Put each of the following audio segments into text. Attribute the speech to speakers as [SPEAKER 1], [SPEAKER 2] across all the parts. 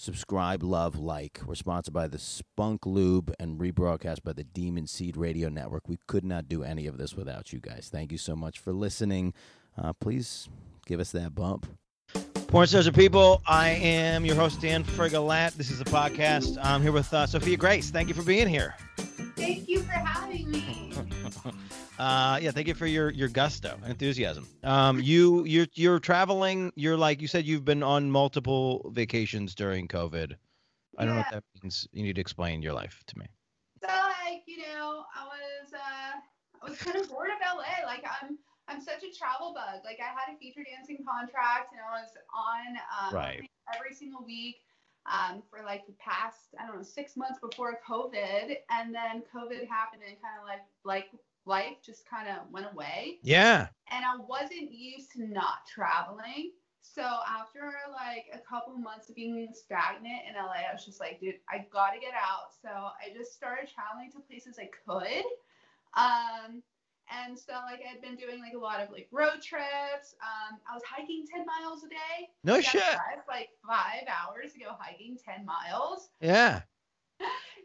[SPEAKER 1] subscribe, love, like. We're sponsored by the Spunk Lube and rebroadcast by the Demon Seed Radio Network. We could not do any of this without you guys. Thank you so much for listening. Uh, please give us that bump. Porn Stars are People. I am your host, Dan Frigolette. This is the podcast. I'm here with uh, Sophia Grace. Thank you for being here.
[SPEAKER 2] Thank you for having me.
[SPEAKER 1] Uh, yeah, thank you for your your gusto, enthusiasm. Um, you you're you're traveling. You're like you said you've been on multiple vacations during COVID. I don't know what that means. You need to explain your life to me.
[SPEAKER 2] So like you know, I was uh, I was kind of bored of LA. Like I'm I'm such a travel bug. Like I had a feature dancing contract and I was on um,
[SPEAKER 1] Right.
[SPEAKER 2] every single week um, for like the past I don't know six months before COVID, and then COVID happened and kind of like like life just kind of went away.
[SPEAKER 1] Yeah.
[SPEAKER 2] and I wasn't used to not traveling. So after like a couple months of being stagnant in LA, I was just like, dude, I gotta get out. So I just started traveling to places I could. Um, and so like I'd been doing like a lot of like road trips. Um, I was hiking 10 miles a day.
[SPEAKER 1] No
[SPEAKER 2] I
[SPEAKER 1] shit.
[SPEAKER 2] drive like five hours to go hiking 10 miles.
[SPEAKER 1] Yeah.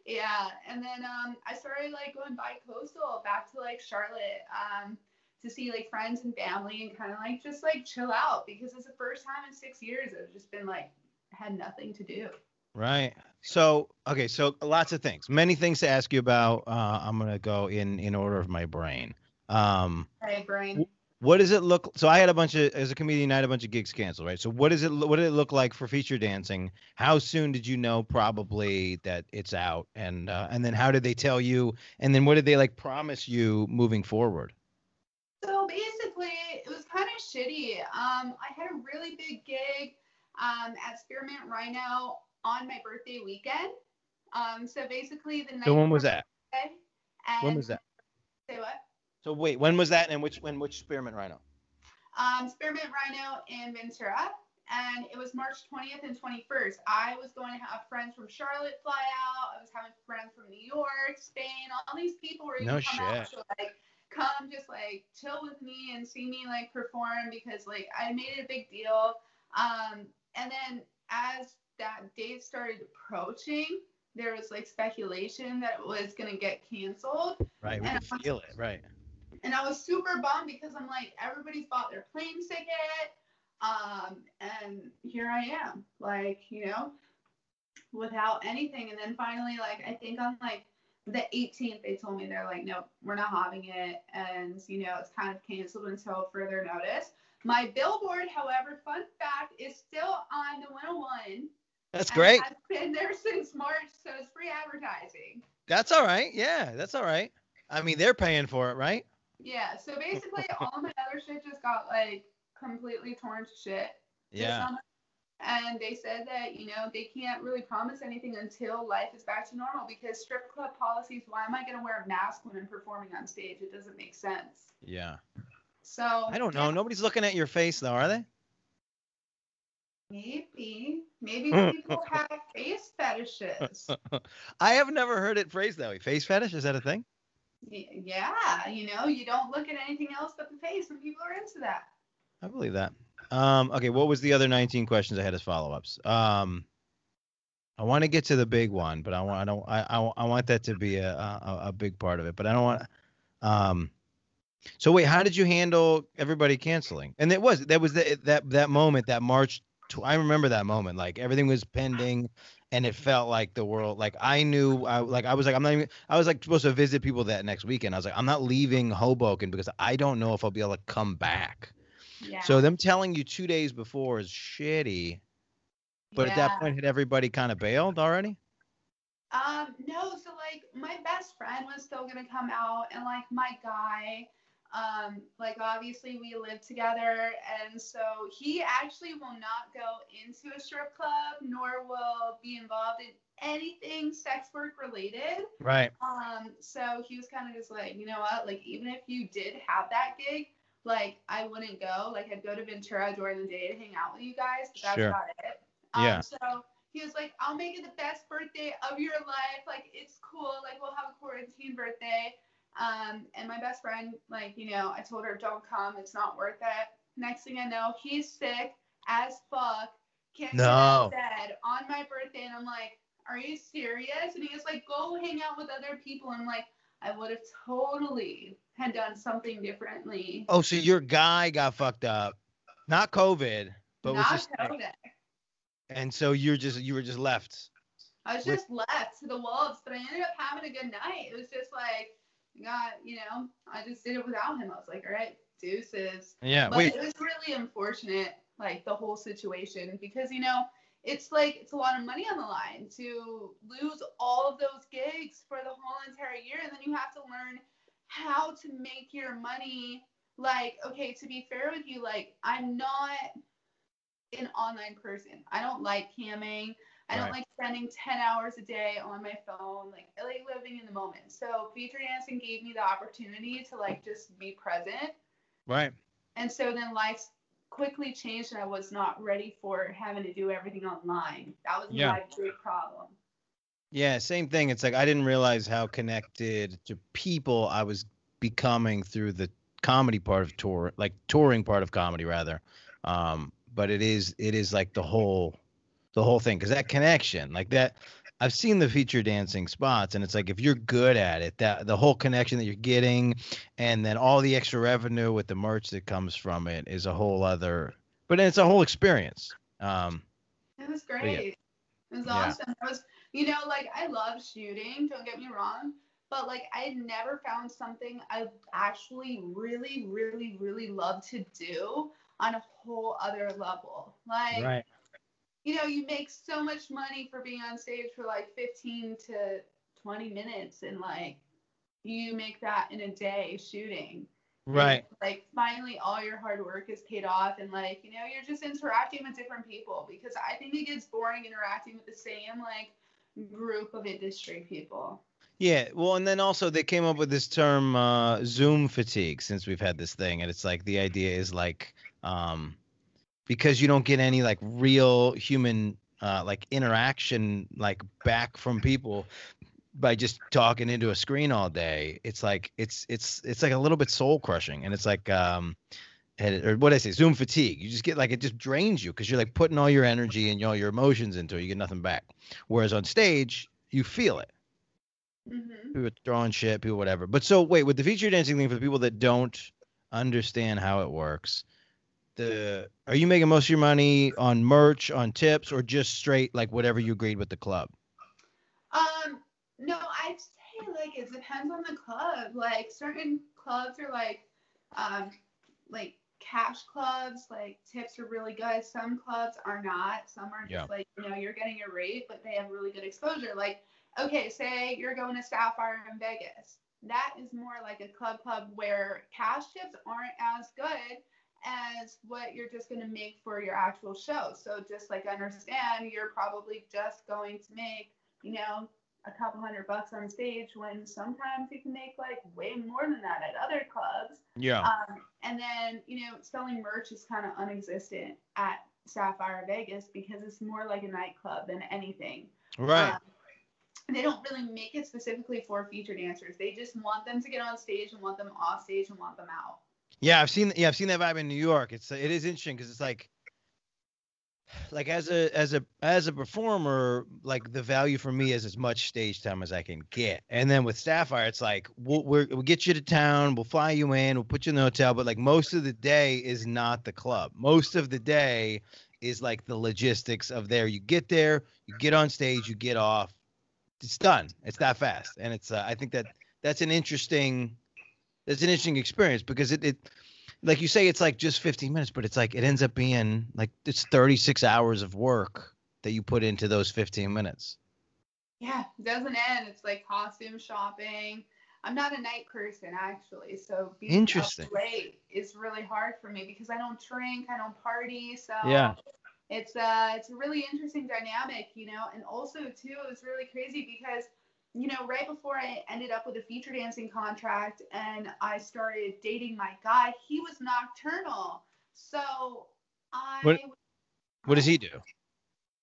[SPEAKER 2] Yeah, and then um, I started like going bi-coastal back to like Charlotte um, to see like friends and family and kind of like just like chill out because it's the first time in six years I've just been like had nothing to do.
[SPEAKER 1] Right. So okay. So lots of things. Many things to ask you about. Uh, I'm gonna go in in order of my brain. Um,
[SPEAKER 2] Hey, brain.
[SPEAKER 1] what does it look? So I had a bunch of as a comedian, I had a bunch of gigs canceled, right? So what does it? What did it look like for feature dancing? How soon did you know probably that it's out? And uh, and then how did they tell you? And then what did they like promise you moving forward?
[SPEAKER 2] So basically, it was kind of shitty. Um, I had a really big gig um, at Spearmint Rhino on my birthday weekend. Um, so basically, the night.
[SPEAKER 1] So when was that? When was that?
[SPEAKER 2] Say what?
[SPEAKER 1] So wait, when was that? And which when which Spearmint Rhino?
[SPEAKER 2] um, Spearmint Rhino in Ventura, and it was March 20th and 21st. I was going to have friends from Charlotte fly out. I was having friends from New York, Spain. All these people were
[SPEAKER 1] No
[SPEAKER 2] come out to like come just like chill with me and see me like perform because like I made it a big deal. Um, and then as that date started approaching, there was like speculation that it was gonna get canceled.
[SPEAKER 1] Right, we
[SPEAKER 2] And
[SPEAKER 1] can feel it. Right.
[SPEAKER 2] And I was super bummed because I'm like, everybody's bought their plane ticket. Um, and here I am, like, you know, without anything. And then finally, like, I think on like the 18th, they told me they're like, no, we're not having it. And, you know, it's kind of canceled until further notice. My billboard, however, fun fact, is still on the 101.
[SPEAKER 1] That's great.
[SPEAKER 2] Has been there since March, so it's free advertising.
[SPEAKER 1] That's all right. Yeah, that's all right. I mean, they're paying for it, right?
[SPEAKER 2] Yeah, so basically all my other shit just got like completely torn to shit.
[SPEAKER 1] Yeah.
[SPEAKER 2] summer. And they said that, you know, they can't really promise anything until life is back to normal because strip club policies, why am I going to wear a mask when I'm performing on stage? It doesn't make sense.
[SPEAKER 1] Yeah.
[SPEAKER 2] So
[SPEAKER 1] I don't know.
[SPEAKER 2] yeah,
[SPEAKER 1] Nobody's looking at your face though, are they?
[SPEAKER 2] Maybe. Maybe people have face fetishes.
[SPEAKER 1] I have never heard it phrased that way. Face fetish is that a thing?
[SPEAKER 2] Yeah, you know, you don't look at anything else but the face when people are into that.
[SPEAKER 1] I believe that. Um, okay, what was the other 19 questions I had as follow-ups? Um, I want to get to the big one, but I want I don't I I, I want that to be a, a a big part of it, but I don't want. Um, so wait, how did you handle everybody canceling? And it was that was the, that that moment that March. Tw- I remember that moment. Like everything was pending, and it felt like the world. Like I knew. I like I was like I'm not even. I was like supposed to visit people that next weekend. I was like I'm not leaving Hoboken because I don't know if I'll be able to come back.
[SPEAKER 2] Yeah.
[SPEAKER 1] So them telling you two days before is shitty. But at that point, had everybody kind of bailed already?
[SPEAKER 2] Um, no, so like my best friend was still gonna come out and like my guy, um, like obviously we live together and so he actually will not go into a strip club nor will be involved in anything sex work related.
[SPEAKER 1] Right.
[SPEAKER 2] Um, so he was kind of just like, you know what, like even if you did have that gig, like I wouldn't go. Like I'd go to Ventura during the day to hang out with you guys, but that's
[SPEAKER 1] Sure.
[SPEAKER 2] about it. Um,
[SPEAKER 1] Yeah.
[SPEAKER 2] So he was like, I'll make it the best birthday of your life. Like it's cool. Like we'll have a quarantine birthday. Um, and my best friend, like, you know, I told her, don't come. It's not worth it. Next thing I know, he's sick as fuck, Can't
[SPEAKER 1] No.
[SPEAKER 2] get out of bed on my birthday. And I'm like, are you serious? And he was like, go hang out with other people. I'm like, I would have totally had done something differently.
[SPEAKER 1] Oh, so your guy got fucked up, not COVID, but was
[SPEAKER 2] Not
[SPEAKER 1] just.
[SPEAKER 2] COVID.
[SPEAKER 1] and so you're just you were just left.
[SPEAKER 2] I was
[SPEAKER 1] With-
[SPEAKER 2] just left to the wolves, but I ended up having a good night. It was just like, got, you know, I just did it without him. I was like, all right, deuces.
[SPEAKER 1] Yeah.
[SPEAKER 2] but
[SPEAKER 1] Wait.
[SPEAKER 2] it was really unfortunate, like the whole situation, because you know, it's like it's a lot of money on the line to lose all of those gigs for the whole entire year, and then you have to learn how to make your money. Like, okay, to be fair with you, like I'm not an online person. I don't like camming. I don't
[SPEAKER 1] Right.
[SPEAKER 2] like spending 10 hours a day on my phone. Like I like living in the moment. So feature dancing gave me the opportunity to like just be present.
[SPEAKER 1] Right.
[SPEAKER 2] And so then life quickly changed and I was not ready for having to do everything online. That was
[SPEAKER 1] Yeah.
[SPEAKER 2] my big problem.
[SPEAKER 1] Yeah, same thing. It's like I didn't realize how connected to people I was becoming through the comedy part of tour, like touring part of comedy rather. Um, but it is it is like the whole the whole thing because that connection, like that I've seen the feature dancing spots and it's like if you're good at it, that the whole connection that you're getting and then all the extra revenue with the merch that comes from it is a whole other but it's a whole experience. Um,
[SPEAKER 2] It was
[SPEAKER 1] yeah.
[SPEAKER 2] great. It was
[SPEAKER 1] Yeah.
[SPEAKER 2] awesome. It was, you know, like I love shooting. Don't get me wrong, but like I never found something I actually really, really, really love to do on a whole other level. Like, you know, you make so much money for being on stage for like 15 to 20 minutes, and like you make that in a day shooting. And,
[SPEAKER 1] Right.
[SPEAKER 2] like finally all your hard work is paid off and like, you know, you're just interacting with different people because I think it gets boring interacting with the same like group of industry people.
[SPEAKER 1] Yeah, well, and then also they came up with this term uh, Zoom fatigue since we've had this thing, and it's like the idea is like um, because you don't get any like real human uh, like interaction like back from people by just talking into a screen all day. It's like it's it's it's like a little bit soul crushing, and it's like um, or what I say, Zoom fatigue. You just get like it just drains you because you're like putting all your energy and all your emotions into it. You get nothing back. Whereas on stage, you feel it
[SPEAKER 2] hmm
[SPEAKER 1] people throwing shit, people whatever. But so wait, with the feature dancing thing for the people that don't understand how it works, the are you making most of your money on merch, on tips, or just straight like whatever you agreed with the club?
[SPEAKER 2] Um, no, I'd say like it depends on the club. Like certain clubs are like, um, like cash clubs. Like tips are really good. Some clubs are not. Some are just
[SPEAKER 1] Yeah.
[SPEAKER 2] like you know you're getting your rate, but they have really good exposure. Like okay, say you're going to Sapphire in Vegas. That is more like a club club where cash tips aren't as good as what you're just going to make for your actual show. So just like understand, you're probably just going to make you know, a couple hundred bucks on stage when sometimes you can make like way more than that at other clubs.
[SPEAKER 1] Yeah.
[SPEAKER 2] Um, and then, you know, selling merch is kind of unexistent at Sapphire Vegas because it's more like a nightclub than anything.
[SPEAKER 1] right.
[SPEAKER 2] Um, they don't really make it specifically for feature dancers. They just want them to get on stage and want them off stage and want them out.
[SPEAKER 1] Yeah, I've seen yeah, I've seen that vibe in New York. It's it is interesting because it's like like as a as a as a performer, like the value for me is as much stage time as I can get. And then with Sapphire, it's like we'll we're, we'll get you to town, we'll fly you in, we'll put you in the hotel, but like most of the day is not the club. Most of the day is like the logistics of there. You get there, you get on stage, you get off. It's done. It's that fast, and it's uh, I think that that's an interesting that's an interesting experience because it, it like you say it's like just 15 minutes but it's like it ends up being like it's 36 hours of work that you put into those 15 minutes
[SPEAKER 2] Yeah, it doesn't end. It's like costume shopping. I'm not a night person actually, so being
[SPEAKER 1] Interesting.
[SPEAKER 2] late is really hard for me because I don't drink, I don't party, so
[SPEAKER 1] Yeah.
[SPEAKER 2] it's uh it's a really interesting dynamic, you know. And also too, it was really crazy because you know right before I ended up with a feature dancing contract and I started dating my guy, he was nocturnal, so I
[SPEAKER 1] What- what does he do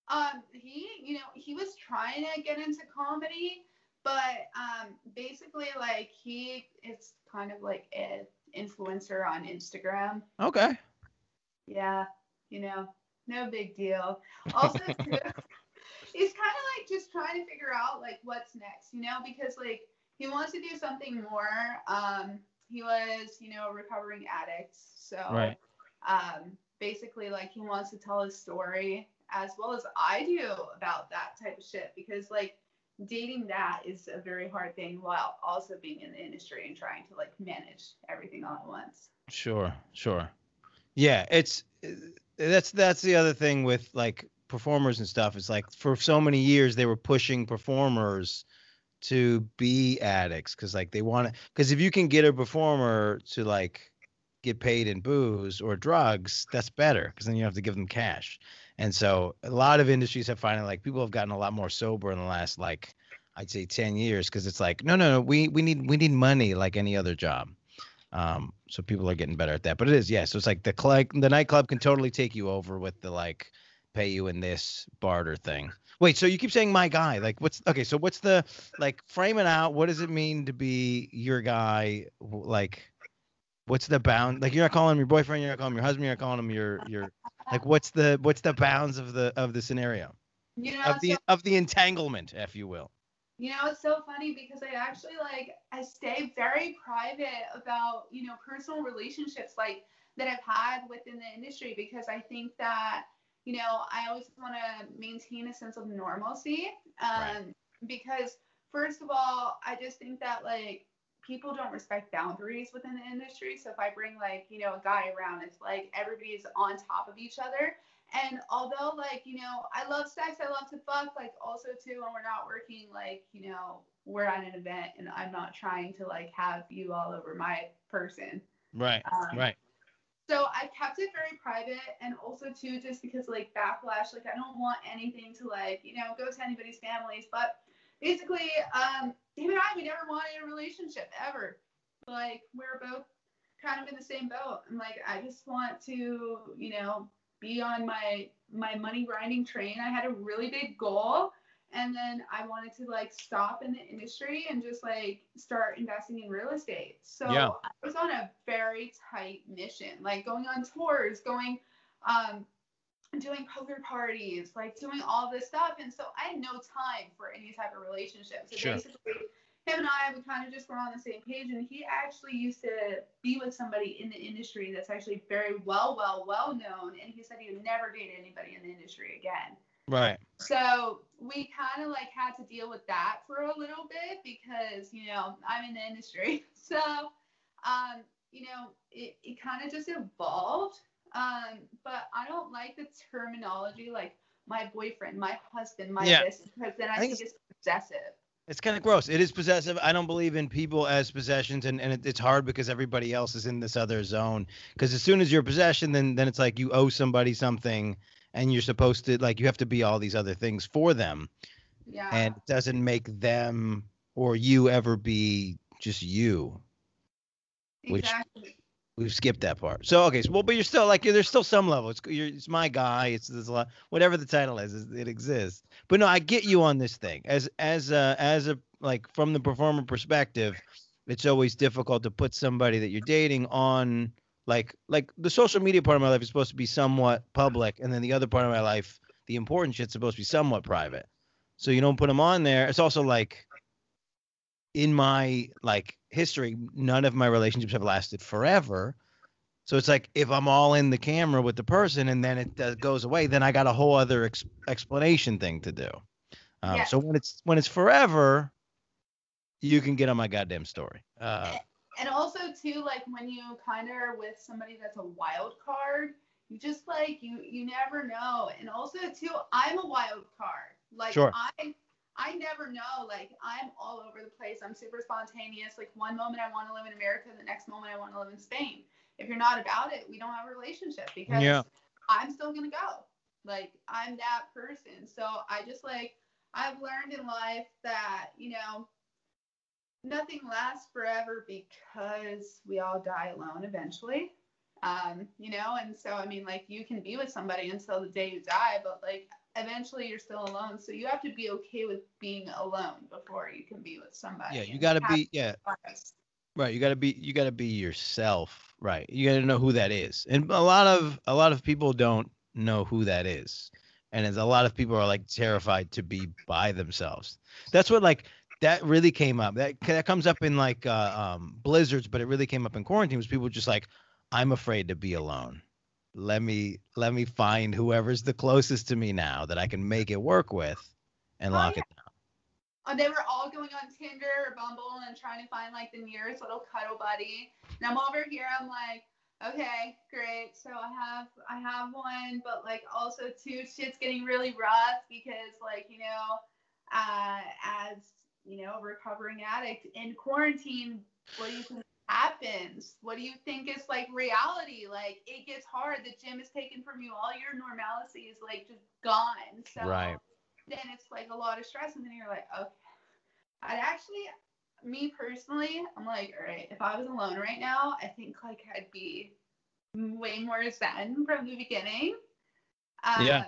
[SPEAKER 2] um, he, you know, he was trying to get into comedy, but um, basically, like he is kind of like an influencer on Instagram.
[SPEAKER 1] okay
[SPEAKER 2] Yeah, you know, no big deal. Also, too, he's kind of like just trying to figure out like what's next, you know, because like he wants to do something more. Um, he was, you know, a recovering addict, so
[SPEAKER 1] Right.
[SPEAKER 2] um, basically like he wants to tell his story as well as I do about that type of shit because like dating that is a very hard thing while also being in the industry and trying to like manage everything all at once.
[SPEAKER 1] Sure, sure. Yeah, it's that's that's the other thing with like performers and stuff. It's like for so many years they were pushing performers to be addicts because like they want to because if you can get a performer to like get paid in booze or drugs, that's better because then you have to give them cash. And so a lot of industries have finally like people have gotten a lot more sober in the last like I'd say 10 years because it's like no no no we we need we need money like any other job. Um, so people are getting better at that. But it is, yeah. So it's like the cl- the nightclub can totally take you over with the like pay you in this barter thing. Wait, so you keep saying my guy. Like what's okay, so what's the like frame it out? What does it mean to be your guy? Like what's the bound like you're not calling him your boyfriend, you're not calling him your husband, you're not calling him your your like what's the what's the bounds of the of the scenario?
[SPEAKER 2] You know,
[SPEAKER 1] Of the
[SPEAKER 2] so,
[SPEAKER 1] of the entanglement, if you will.
[SPEAKER 2] you know, it's so funny because I actually like I stay very private about you know personal relationships like that I've had within the industry because I think that you know I always want to maintain a sense of normalcy. Um,
[SPEAKER 1] Right.
[SPEAKER 2] Because first of all, I just think that like people don't respect boundaries within the industry. So if I bring like you know a guy around, it's like everybody's on top of each other. And although like you know I love sex, I love to fuck. Like also too, when we're not working, like you know we're at an event and I'm not trying to like have you all over my person.
[SPEAKER 1] Right.
[SPEAKER 2] Um,
[SPEAKER 1] Right.
[SPEAKER 2] So I kept it very private, and also too, just because like backlash, like I don't want anything to like you know go to anybody's families. But basically, um, Dave and I we never wanted a relationship ever. Like we're both kind of in the same boat. I'm like I just want to you know be on my my money grinding train. I had a really big goal. And then I wanted to like stop in the industry and just like start investing in real estate. So
[SPEAKER 1] Yeah.
[SPEAKER 2] I was on a very tight mission, like going on tours, going, um, doing poker parties, like doing all this stuff. And so I had no time for any type of relationship. So
[SPEAKER 1] Sure.
[SPEAKER 2] basically, him and I, we kind of just were on the same page. And he actually used to be with somebody in the industry that's actually very well, well, well known. And he said he would never date anybody in the industry again.
[SPEAKER 1] Right.
[SPEAKER 2] So we kind of like had to deal with that for a little bit because you know I'm in the industry. So um, you know it, it kind of just evolved. Um, but I don't like the terminology like my boyfriend, my husband, my
[SPEAKER 1] Yeah.
[SPEAKER 2] this because then I,
[SPEAKER 1] I think
[SPEAKER 2] think it's possessive.
[SPEAKER 1] It's kind of gross. It is possessive. I don't believe in people as possessions, and, and it, it's hard because everybody else is in this other zone. Because as soon as you're a possession, then then it's like you owe somebody something, and you're supposed to like you have to be all these other things for them,
[SPEAKER 2] Yeah.
[SPEAKER 1] and it doesn't make them or you ever be just you. which-
[SPEAKER 2] exactly.
[SPEAKER 1] We've skipped that part. So okay, so well, but you're still like there's still some level. It's you're, it's my guy. It's there's a lot whatever the title is, is, it exists. But no, I get you on this thing. As as a, as a like from the performer perspective, it's always difficult to put somebody that you're dating on like like the social media part of my life is supposed to be somewhat public, and then the other part of my life, the important shit's supposed to be somewhat private. So you don't put them on there. It's also like in my like history, none of my relationships have lasted forever. So it's like if I'm all in the camera with the person and then it uh, goes away, then I got a whole other ex- explanation thing to do. Um,
[SPEAKER 2] Yeah.
[SPEAKER 1] So when it's when it's forever, you can get on my goddamn story. Uh,
[SPEAKER 2] and also too like when you kind of are with somebody that's a wild card you just like you you never know. And also too i'm a wild card. Like
[SPEAKER 1] Sure.
[SPEAKER 2] i i never know. Like i'm all over the place. I'm super spontaneous. Like one moment i want to live in america the next moment i want to live in spain. If you're not about it we don't have a relationship because
[SPEAKER 1] Yeah.
[SPEAKER 2] i'm still gonna go. Like i'm that person. So i just like i've learned in life that you know nothing lasts forever because we all die alone eventually. Um, you know, and so I mean, like you can be with somebody until the day you die, but like eventually you're still alone. So you have to be okay with being alone before you can be with somebody.
[SPEAKER 1] yeah, you got to be yeah,
[SPEAKER 2] trust.
[SPEAKER 1] right. You got to be you got to be yourself, right? You got to know who that is. And a lot of a lot of people don't know who that is. And as a lot of people are like terrified to be by themselves. That's what like that really came up. That that comes up in like uh, um, blizzards, but it really came up in quarantine. Was people just like, I'm afraid to be alone. Let me let me find whoever's the closest to me now that I can make it work with, and
[SPEAKER 2] Oh,
[SPEAKER 1] lock
[SPEAKER 2] yeah.
[SPEAKER 1] it down.
[SPEAKER 2] Uh, they were all going on Tinder or Bumble and trying to find like the nearest little cuddle buddy. And I'm over here, I'm like, okay, great. So I have I have one, but like also too, shit's getting really rough because like, you know, uh as you know, recovering addict in quarantine, what do you think happens? What do you think is like reality? Like it gets hard. The gym is taken from you. All your normalcy is like just gone. So
[SPEAKER 1] Right.
[SPEAKER 2] then it's like a lot of stress and then you're like okay i'd actually me personally i'm like all right if i was alone right now i think like i'd be way more zen from the beginning um,
[SPEAKER 1] Yeah.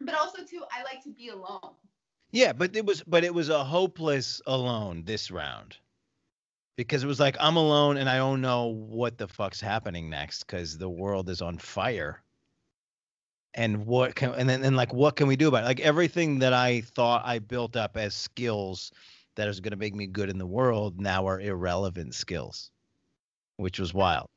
[SPEAKER 2] but also too i like to be alone
[SPEAKER 1] Yeah, but it was but it was a hopeless alone this round. Because it was like I'm alone and I don't know what the fuck's happening next cuz the world is on fire. And what can and then and like what can we do about it? Like everything that I thought I built up as skills that is going to make me good in the world now are irrelevant skills. Which was wild.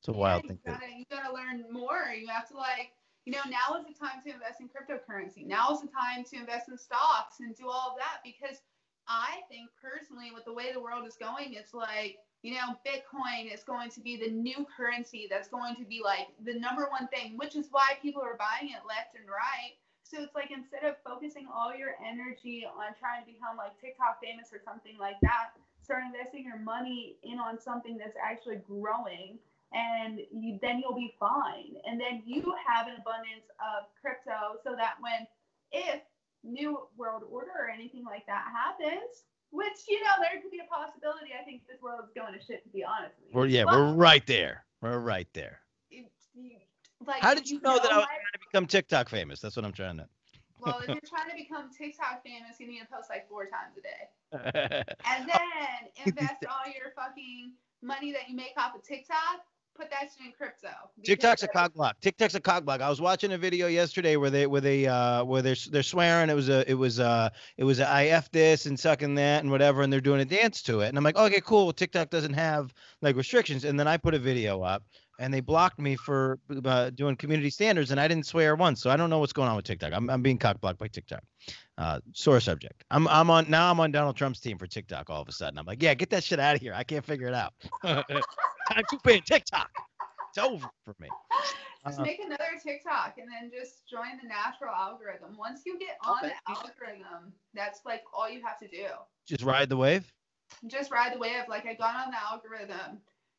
[SPEAKER 1] It's a wild
[SPEAKER 2] Yeah,
[SPEAKER 1] thing.
[SPEAKER 2] you
[SPEAKER 1] to-
[SPEAKER 2] gotta, you gotta learn more you have to like you know now is the time to invest in cryptocurrency. Now is the time to invest in stocks and do all of that because i think personally with the way the world is going it's like you know bitcoin is going to be the new currency that's going to be like the number one thing which is why people are buying it left and right. So it's like instead of focusing all your energy on trying to become like tiktok famous or something like that start investing your money in on something that's actually growing and you, then you'll be fine. And then you have an abundance of crypto so that when, if new world order or anything like that happens, which you know there could be a possibility. I think this world is going to shit. To be honest with you.
[SPEAKER 1] We're yeah,
[SPEAKER 2] But
[SPEAKER 1] we're right there. We're right there.
[SPEAKER 2] it- you- like,
[SPEAKER 1] How did you know that I was
[SPEAKER 2] my-
[SPEAKER 1] trying to become TikTok famous? That's what I'm trying to
[SPEAKER 2] well, if you're trying to become TikTok famous, you need to post like four times a day. and then invest all your fucking money that you make off of TikTok, put that shit in crypto.
[SPEAKER 1] TikTok's a
[SPEAKER 2] because-
[SPEAKER 1] cock block. TikTok's a cock block. I was watching a video yesterday where they where they uh where they're they're swearing it was a it was uh it was a I f this and sucking that and whatever and they're doing a dance to it and I'm like okay cool TikTok doesn't have like restrictions and then I put a video up and they blocked me for uh, doing community standards and I didn't swear once so I don't know what's going on with TikTok. I'm I'm being cock blocked by TikTok. Uh, sore subject. I'm I'm on now. I'm on Donald Trump's team for TikTok. All of a sudden, I'm like, yeah, get that shit out of here. I can't figure it out. Time to ban TikTok. It's over for me.
[SPEAKER 2] Just
[SPEAKER 1] Uh,
[SPEAKER 2] make another TikTok and then just join the natural algorithm. Once you get on
[SPEAKER 1] Okay.
[SPEAKER 2] the algorithm, that's like all you have to do.
[SPEAKER 1] Just ride the wave.
[SPEAKER 2] Just ride the wave. Like I got on the algorithm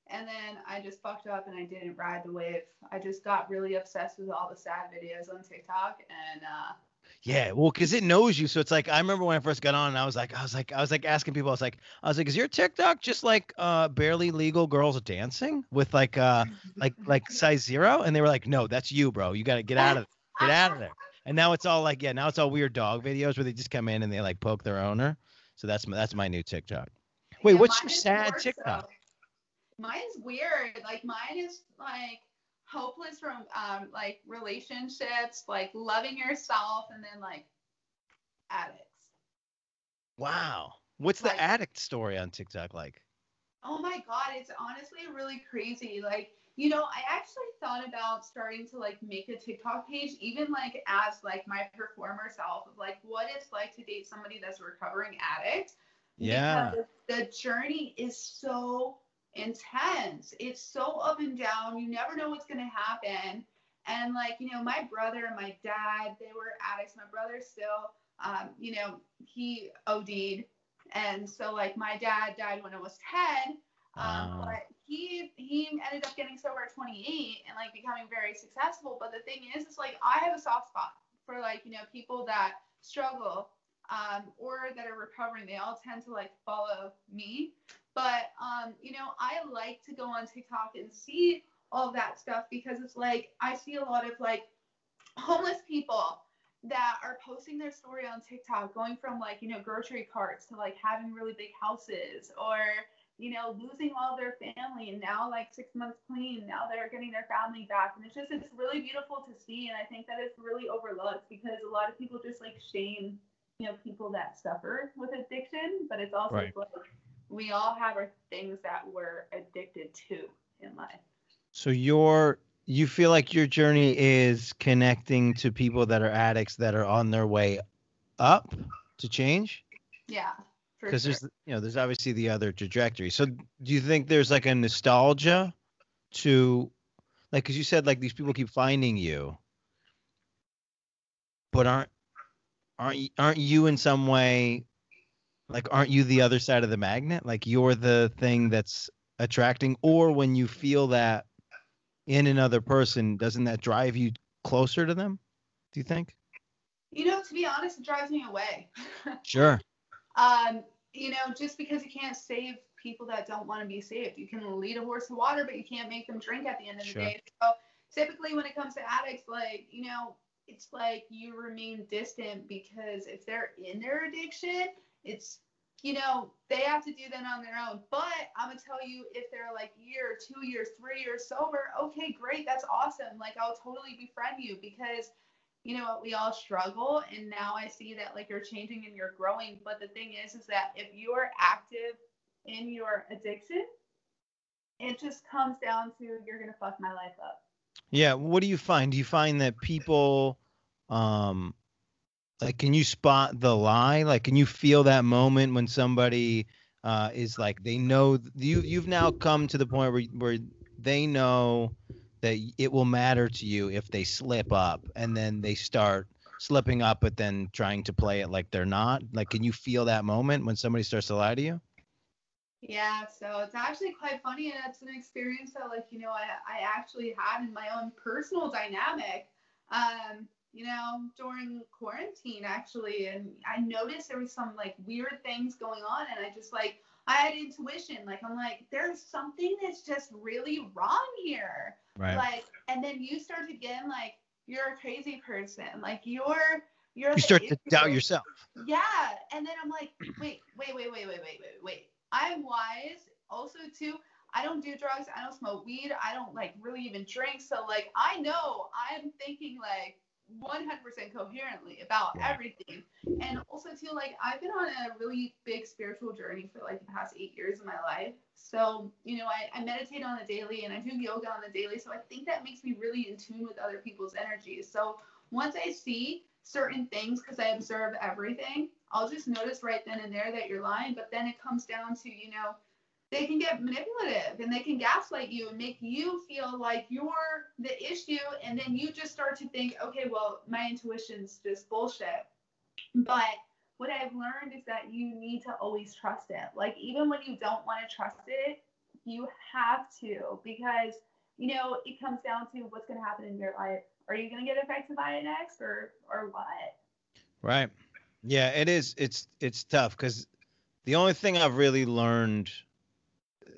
[SPEAKER 2] and then I just fucked up and I didn't ride the wave. I just got really obsessed with all the sad videos on TikTok and uh
[SPEAKER 1] Yeah, well, because it knows you, so it's like I remember when I first got on, and I was like, I was like, I was like asking people, I was like, I was like, is your TikTok just like uh barely legal girls dancing with like uh like like size zero? And they were like, no, that's you, bro. You gotta get out of get out of there. And now it's all like, yeah, now it's all weird dog videos where they just come in and they like poke their owner. So that's my that's my new TikTok. Wait,
[SPEAKER 2] Yeah,
[SPEAKER 1] what's your sad TikTok?
[SPEAKER 2] so- Mine's weird. Like mine is like hopeless from um like relationships, like loving yourself, and then like addicts.
[SPEAKER 1] Wow. What's
[SPEAKER 2] Like-
[SPEAKER 1] the addict story on TikTok like?
[SPEAKER 2] Oh my god, it's honestly really crazy. Like, you know, I actually thought about starting to like make a TikTok page, even like as like my performer self of like what it's like to date somebody that's a recovering addict.
[SPEAKER 1] Yeah.
[SPEAKER 2] Because the journey is so intense. It's so up and down. You never know what's gonna happen. And like, you know, my brother and my dad, they were addicts. My brother still, um, you know, he OD'd. And so like my dad died when I was 10. Um,
[SPEAKER 1] Wow.
[SPEAKER 2] but he he ended up getting sober at 28 and like becoming very successful. But the thing is, is like I have a soft spot for like you know people that struggle um, or that are recovering. They all tend to like follow me. But um, you know, I like to go on TikTok and see all that stuff because it's like I see a lot of like homeless people that are posting their story on TikTok, going from like, you know, grocery carts to like having really big houses or you know, losing all their family and now like six months clean, now they're getting their family back. And it's just, it's really beautiful to see. And I think that it's really overlooked because a lot of people just like shame, you know, people that suffer with addiction. But it's also
[SPEAKER 1] Right.
[SPEAKER 2] like we all have our things that we're addicted to in life.
[SPEAKER 1] So your you feel like your journey is connecting to people that are addicts that are on their way up to change?
[SPEAKER 2] Yeah.
[SPEAKER 1] Because
[SPEAKER 2] sure.
[SPEAKER 1] there's you know there's obviously the other trajectory. So do you think there's like a nostalgia to like because you said like these people keep finding you, but aren't aren't aren't you in some way like aren't you the other side of the magnet? Like you're the thing that's attracting, or when you feel that in another person, doesn't that drive you closer to them? Do you think?
[SPEAKER 2] You know, to be honest, it drives me away.
[SPEAKER 1] Sure.
[SPEAKER 2] um, you know, just because you can't save people that don't want to be saved. You can lead a horse to water, but you can't make them drink at the end of
[SPEAKER 1] Sure.
[SPEAKER 2] the day. So typically when it comes to addicts, like, you know, it's like you remain distant because if they're in their addiction, it's you know, they have to do that on their own. But I'm gonna tell you, if they're like year, two years, three years sober, okay, great, that's awesome. Like I'll totally befriend you because you know what, we all struggle and now I see that like you're changing and you're growing. But the thing is is that if you're active in your addiction, it just comes down to you're gonna fuck my life up.
[SPEAKER 1] Yeah. What do you find? Do you find that people, um, like, can you spot the lie? Like, can you feel that moment when somebody uh, is like, they know you, you've now come to the point where, where they know that it will matter to you if they slip up and then they start slipping up, but then trying to play it like they're not? Like, can you feel that moment when somebody starts to lie to you?
[SPEAKER 2] Yeah, so it's actually quite funny, and it's an experience that, like, you know, I, I actually had in my own personal dynamic, um, you know, during quarantine, actually. And I noticed there was some, like, weird things going on, and I just, like, I had intuition. Like, I'm like, there's something that's just really wrong here. Right. Like, and then you start to get, like, you're a crazy person. Like, you're, you're
[SPEAKER 1] you start to doubt yourself.
[SPEAKER 2] Yeah, and then I'm like, wait, wait, wait, wait, wait, wait, wait, wait. I'm wise. Also, too, I don't do drugs. I don't smoke weed. I don't like really even drink. So like, I know I'm thinking like 100% coherently about
[SPEAKER 1] Right.
[SPEAKER 2] everything. And also, too, like I've been on a really big spiritual journey for like the past eight years of my life. So you know, I, I meditate on the daily and I do yoga on the daily. So I think that makes me really in tune with other people's energies. So once I see certain things because I observe everything, I'll just notice right then and there that you're lying. But then it comes down to, you know, they can get manipulative and they can gaslight you and make you feel like you're the issue. And then you just start to think, okay, well, my intuition's just bullshit. But what I've learned is that you need to always trust it. Like, even when you don't want to trust it, you have to because, you know, it comes down to what's going to happen in your life. Are you going to get affected by it next or, or what?
[SPEAKER 1] Right. Yeah, it is. It's it's tough because the only thing I've really learned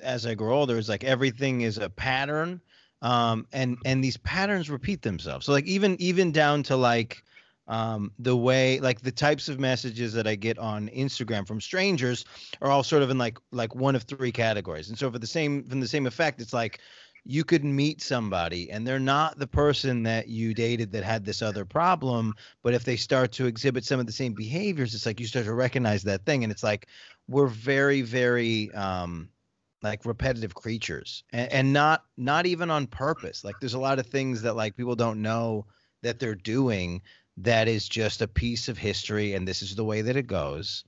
[SPEAKER 1] as I grow older is like everything is a pattern, um, and and these patterns repeat themselves. So like even even down to like um, the way like the types of messages that I get on Instagram from strangers are all sort of in like like one of three categories. And so for the same from the same effect, it's like you could meet somebody and they're not the person that you dated that had this other problem but if they start to exhibit some of the same behaviors it's like you start to recognize that thing and it's like we're very very um like repetitive creatures and, and not not even on purpose. Like there's a lot of things that like people don't know that they're doing that is just a piece of history and this is the way that it goes.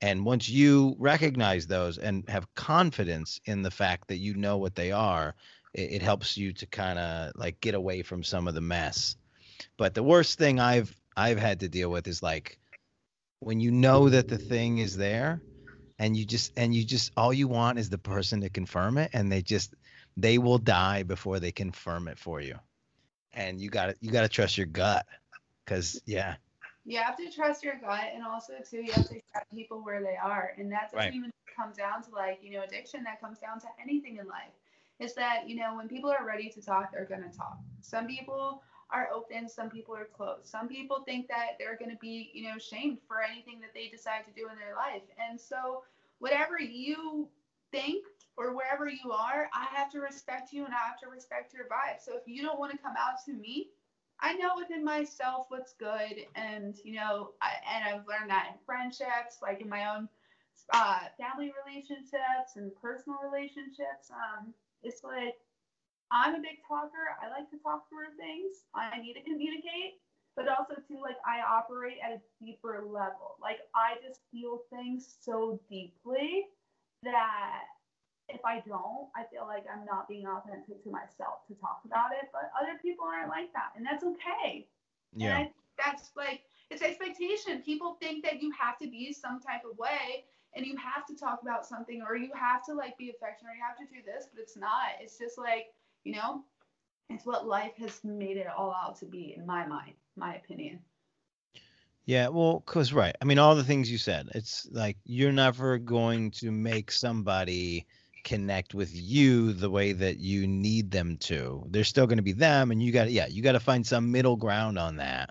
[SPEAKER 1] And once you recognize those and have confidence in the fact that you know what they are it, it helps you to kind of like get away from some of the mess. But the worst thing i've i've had to deal with is like when you know that the thing is there and you just and you just all you want is the person to confirm it and they just they will die before they confirm it for you and you got to you got to trust your gut cuz yeah
[SPEAKER 2] You have to trust your gut, and also too, you have to accept people where they are, and that doesn't
[SPEAKER 1] Right.
[SPEAKER 2] even come down to like you know addiction. That comes down to anything in life. Is that you know when people are ready to talk, they're gonna talk. Some people are open, some people are closed. Some people think that they're gonna be you know shamed for anything that they decide to do in their life, and so whatever you think or wherever you are, I have to respect you and I have to respect your vibe. So if you don't want to come out to me, I know within myself what's good, and you know, I, and I've learned that in friendships, like in my own uh, family relationships and personal relationships. Um, it's like I'm a big talker. I like to talk through things. I need to communicate, but also too like I operate at a deeper level. Like I just feel things so deeply that if I don't, I feel like I'm not being authentic to myself to talk about it. But other people aren't like that, and that's okay.
[SPEAKER 1] Yeah.
[SPEAKER 2] And that's like it's expectation. People think that you have to be some type of way and you have to talk about something or you have to like be affectionate or you have to do this, but it's not. It's just like, you know, it's what life has made it all out to be in my mind, my opinion.
[SPEAKER 1] Yeah, well, cause right. I mean, all the things you said. It's like you're never going to make somebody connect with you the way that you need them to. They're still going to be them, and you got to, yeah, you got to find some middle ground on that.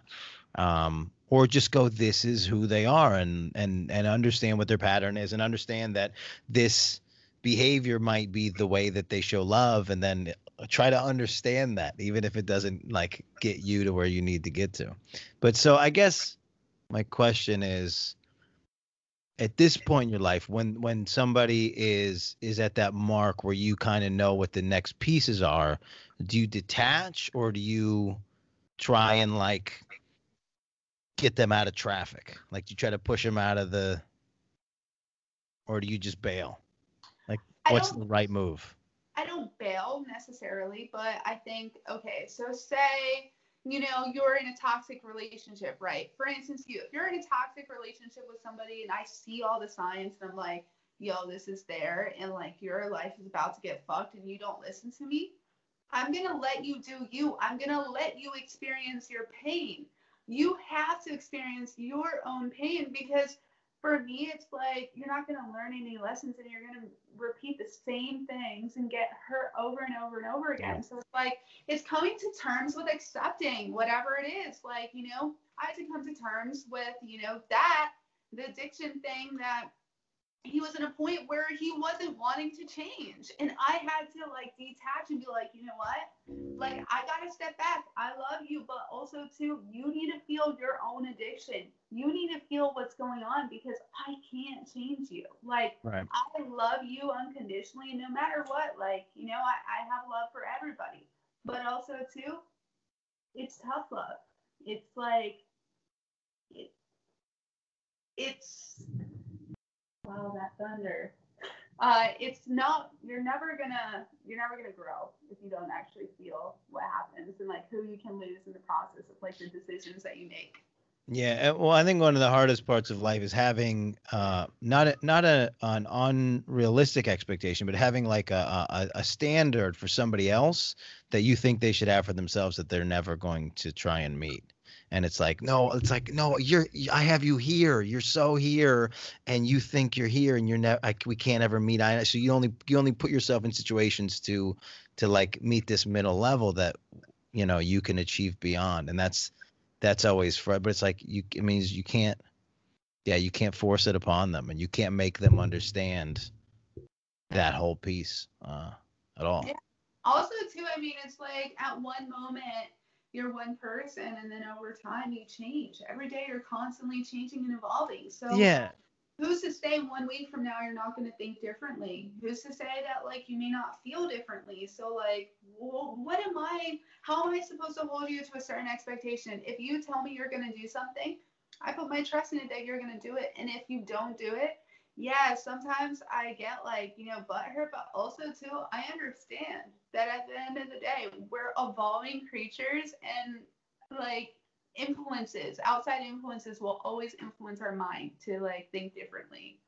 [SPEAKER 1] Um, or just go, this is who they are, and and and understand what their pattern is, and understand that this behavior might be the way that they show love, and then try to understand that, even if it doesn't like get you to where you need to get to. But so I guess my question is at this point in your life when when somebody is is at that mark where you kind of know what the next pieces are do you detach or do you try and like get them out of traffic? Like do you try to push them out of the or do you just bail? Like
[SPEAKER 2] I
[SPEAKER 1] what's the right move
[SPEAKER 2] bail necessarily, but I think, okay, so say, you know, you're in a toxic relationship, right? For instance, you, if you're in a toxic relationship with somebody and I see all the signs and I'm like, yo, this is there, and like your life is about to get fucked and you don't listen to me, I'm gonna let you do you. I'm gonna let you experience your pain. You have to experience your own pain because for me, it's like you're not going to learn any lessons and you're going to repeat the same things and get hurt over and over and over again. So it's like it's coming to terms with accepting whatever it is. Like, you know, I had to come to terms with, you know, that the addiction thing that he was at a point where he wasn't wanting to change. And I had to like detach and be like, you know what? Like, I got to step back. I love you, but also, too, you need to feel your own addiction. You need to feel what's going on because I can't change you. Like,
[SPEAKER 1] right
[SPEAKER 2] I love you unconditionally, no matter what. Like, you know, I, I have love for everybody. But also, too, it's tough love. It's like, it, it's, wow, that thunder. Uh, it's not, you're never gonna, you're never gonna grow if you don't actually feel what happens and like who you can lose in the process of like the decisions that you make.
[SPEAKER 1] Yeah, uh, well, I think one of the hardest parts of life is having uh, not a, not a an unrealistic expectation, but having like a, a a standard for somebody else that you think they should have for themselves that they're never going to try and meet. And it's like, no, it's like, no, you're, I have you here. You're so here, and you think you're here, and you're never, we can't ever meet. I so you only you only put yourself in situations to to like meet this middle level that you know you can achieve beyond, and that's that's always fr but it's like you it means you can't yeah you can't force it upon them and you can't make them understand that whole piece uh at all
[SPEAKER 2] Yeah. Also, too, I mean, it's like at one moment you're one person, and then over time you change. Every day you're constantly changing and evolving. So
[SPEAKER 1] yeah
[SPEAKER 2] who's to say one week from now you're not going to think differently who's to say that like you may not feel differently so like well, what am i how am i supposed to hold you to a certain expectation if you tell me you're going to do something i put my trust in it that you're going to do it and if you don't do it yeah sometimes i get like you know butthurt but also too i understand that at the end of the day we're evolving creatures and like influences outside influences will always influence our mind to like think differently.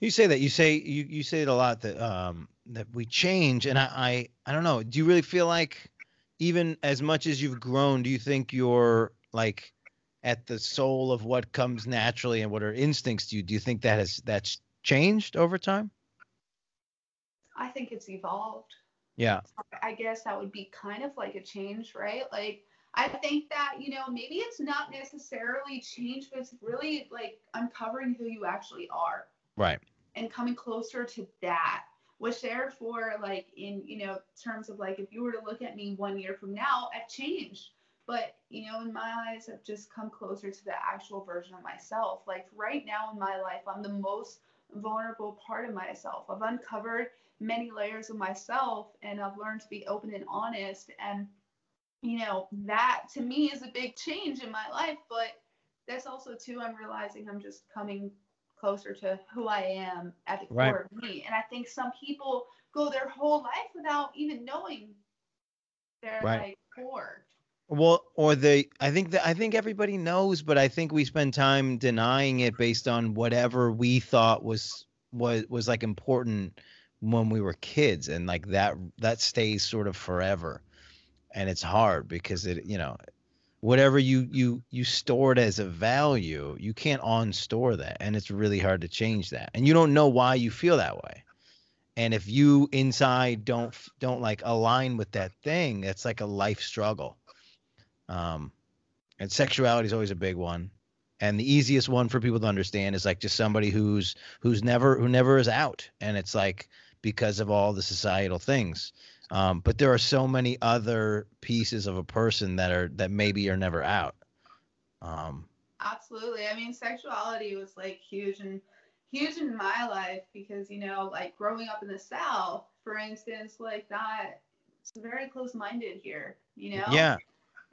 [SPEAKER 1] You say that you say you you say it a lot that um that we change and I, I i don't know do you really feel like even as much as you've grown do you think you're like at the soul of what comes naturally and what are instincts to you? Do you think that has that's changed over time?
[SPEAKER 2] I think it's evolved.
[SPEAKER 1] Yeah.
[SPEAKER 2] I guess that would be kind of like a change right? Like i think that you know maybe it's not necessarily change but it's really like uncovering who you actually are.
[SPEAKER 1] Right.
[SPEAKER 2] And coming closer to that which therefore like in you know terms of like if you were to look at me one year from now i've changed but you know in my eyes i've just come closer to the actual version of myself like right now in my life i'm the most vulnerable part of myself i've uncovered many layers of myself and i've learned to be open and honest and you know that to me is a big change in my life but that's also too i'm realizing i'm just coming closer to who I am at the core right. of me. And I think some people go their whole life without even knowing their right. like core.
[SPEAKER 1] Well, or they, I think that I think everybody knows, but I think we spend time denying it based on whatever we thought was was was like important when we were kids, and like that that stays sort of forever, and it's hard because it, you know, whatever you you you stored as a value you can't unstore that and it's really hard to change that. And you don't know why you feel that way. And if you inside don't don't like align with that thing it's like a life struggle um and sexuality is always a big one and the easiest one for people to understand is like just somebody who's who's never who never is out and it's like because of all the societal things um, but there are so many other pieces of a person that are that maybe are never out. Um,
[SPEAKER 2] Absolutely. I mean, sexuality was like huge and huge in my life because you know, like growing up in the South, for instance, like that, it's very close-minded here. You know.
[SPEAKER 1] Yeah.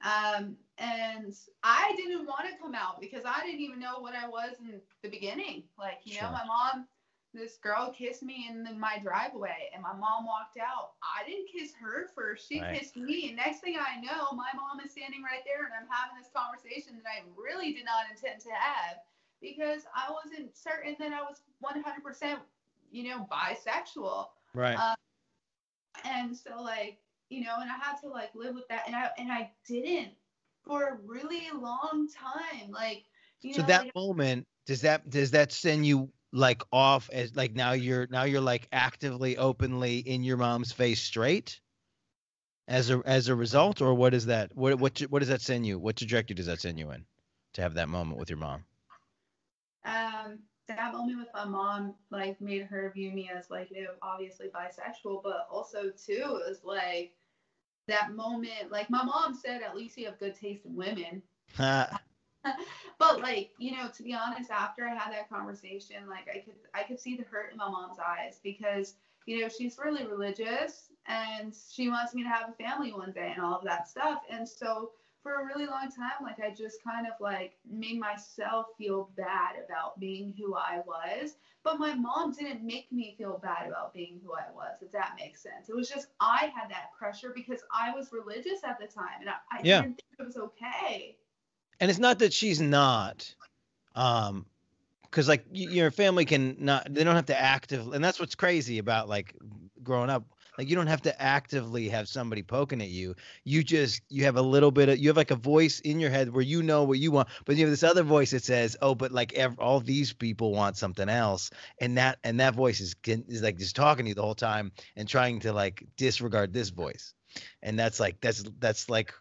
[SPEAKER 2] Um, and I didn't want to come out because I didn't even know what I was in the beginning. Like, you sure. know, my mom this girl kissed me in the, my driveway and my mom walked out. I didn't kiss her first. She right. kissed me. And next thing I know, my mom is standing right there and I'm having this conversation that I really did not intend to have because I wasn't certain that I was 100%, you know, bisexual.
[SPEAKER 1] Right. Um,
[SPEAKER 2] and so like, you know, and I had to like live with that and I and I didn't for a really long time. Like, you
[SPEAKER 1] so
[SPEAKER 2] know,
[SPEAKER 1] that
[SPEAKER 2] like,
[SPEAKER 1] moment does that does that send you like off as like now you're now you're like actively openly in your mom's face straight as a as a result or what is that what what what does that send you what trajectory does that send you in to have that moment with your mom
[SPEAKER 2] um that moment with my mom like made her view me as like you know obviously bisexual but also too it was like that moment like my mom said at least you have good taste in women. But like you know to be honest after i had that conversation like i could i could see the hurt in my mom's eyes because you know she's really religious and she wants me to have a family one day and all of that stuff. And so for a really long time like i just kind of like made myself feel bad about being who i was. But my mom didn't make me feel bad about being who i was if that makes sense. It was just i had that pressure because i was religious at the time and i, I yeah. didn't think it was okay.
[SPEAKER 1] And it's not that she's not um because like your family can not they don't have to actively and that's what's crazy about like growing up like you don't have to actively have somebody poking at you. You just you have a little bit of you have like a voice in your head where you know what you want but you have this other voice that says oh but like ev- all these people want something else and that and that voice is is like just talking to you the whole time and trying to like disregard this voice. And that's like that's that's like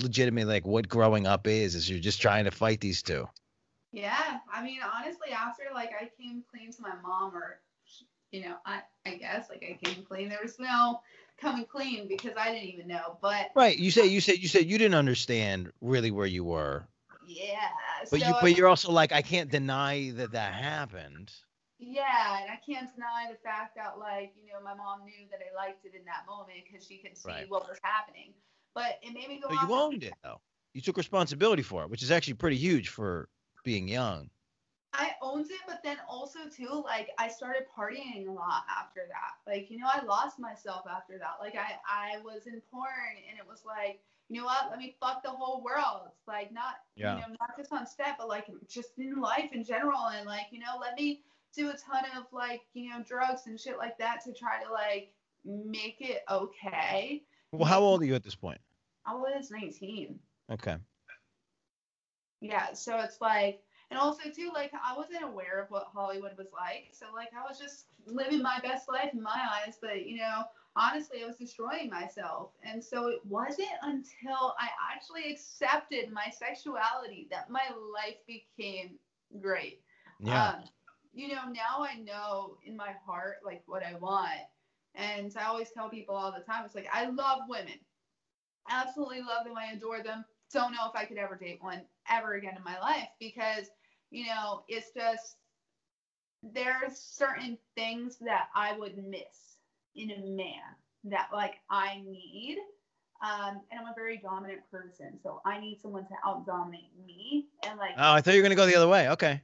[SPEAKER 1] legitimately like what growing up is is you're just trying to fight these two.
[SPEAKER 2] Yeah i mean honestly after like i came clean to my mom or you know i i guess like i came clean there was no coming clean because i didn't even know but
[SPEAKER 1] right you said you said you said you didn't understand really where you were
[SPEAKER 2] yeah
[SPEAKER 1] but so you but you're also like i can't deny that that happened
[SPEAKER 2] yeah, and I can't deny the fact that like you know my mom knew that I liked it in that moment because she could see right. what was happening. But it made me go.
[SPEAKER 1] But you owned it though. You took responsibility for it, which is actually pretty huge for being young.
[SPEAKER 2] I owned it, but then also too, like I started partying a lot after that. Like, you know, I lost myself after that. Like I, I was in porn and it was like, you know what, let me fuck the whole world. Like not yeah. you know, not just on set, but like just in life in general. And like, you know, let me do a ton of like, you know, drugs and shit like that to try to like make it okay.
[SPEAKER 1] Well, how old are you at this point?
[SPEAKER 2] I was 19.
[SPEAKER 1] Okay.
[SPEAKER 2] Yeah, so it's like, and also too, like I wasn't aware of what Hollywood was like, so like I was just living my best life in my eyes, but you know, honestly, I was destroying myself, and so it wasn't until I actually accepted my sexuality that my life became great.
[SPEAKER 1] Yeah. Um,
[SPEAKER 2] you know, now I know in my heart like what I want. And I always tell people all the time, it's like I love women. Absolutely love them. I adore them. Don't know if I could ever date one ever again in my life because, you know, it's just there's certain things that I would miss in a man that like I need. Um, and I'm a very dominant person, so I need someone to out dominate me. And like,
[SPEAKER 1] Oh, I thought you were gonna go the other way. Okay.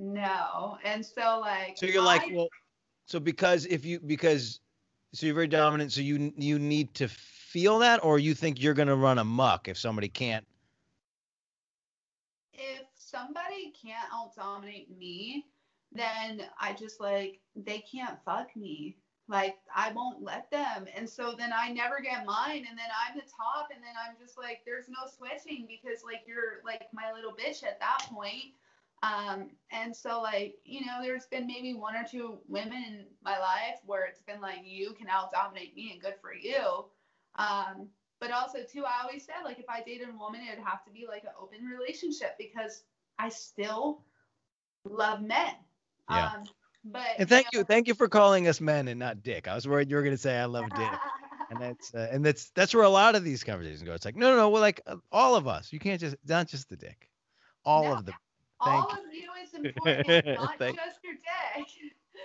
[SPEAKER 2] no. And so like,
[SPEAKER 1] So you're like, well, so because if you because so you're very dominant, so you you need to feel that, or you think you're gonna run amok if somebody can't.
[SPEAKER 2] Somebody can't out dominate me, then I just like they can't fuck me. Like I won't let them. And so then I never get mine and then I'm the top and then I'm just like there's no switching because like you're like my little bitch at that point. Um and so like, you know, there's been maybe one or two women in my life where it's been like you can out dominate me and good for you. Um but also too i always said like if i dated a woman it would have to be like an open relationship because i still love men
[SPEAKER 1] Yeah.
[SPEAKER 2] um but
[SPEAKER 1] And thank you,
[SPEAKER 2] know-
[SPEAKER 1] thank you for calling us men and not dick. I was worried you were gonna say I love dick, and that's uh, and that's that's where a lot of these conversations go. It's like no, no, no, well, like uh, all of us. You can't just not just the dick, all
[SPEAKER 2] No,
[SPEAKER 1] of them.
[SPEAKER 2] all
[SPEAKER 1] thank
[SPEAKER 2] of you is important not just your dick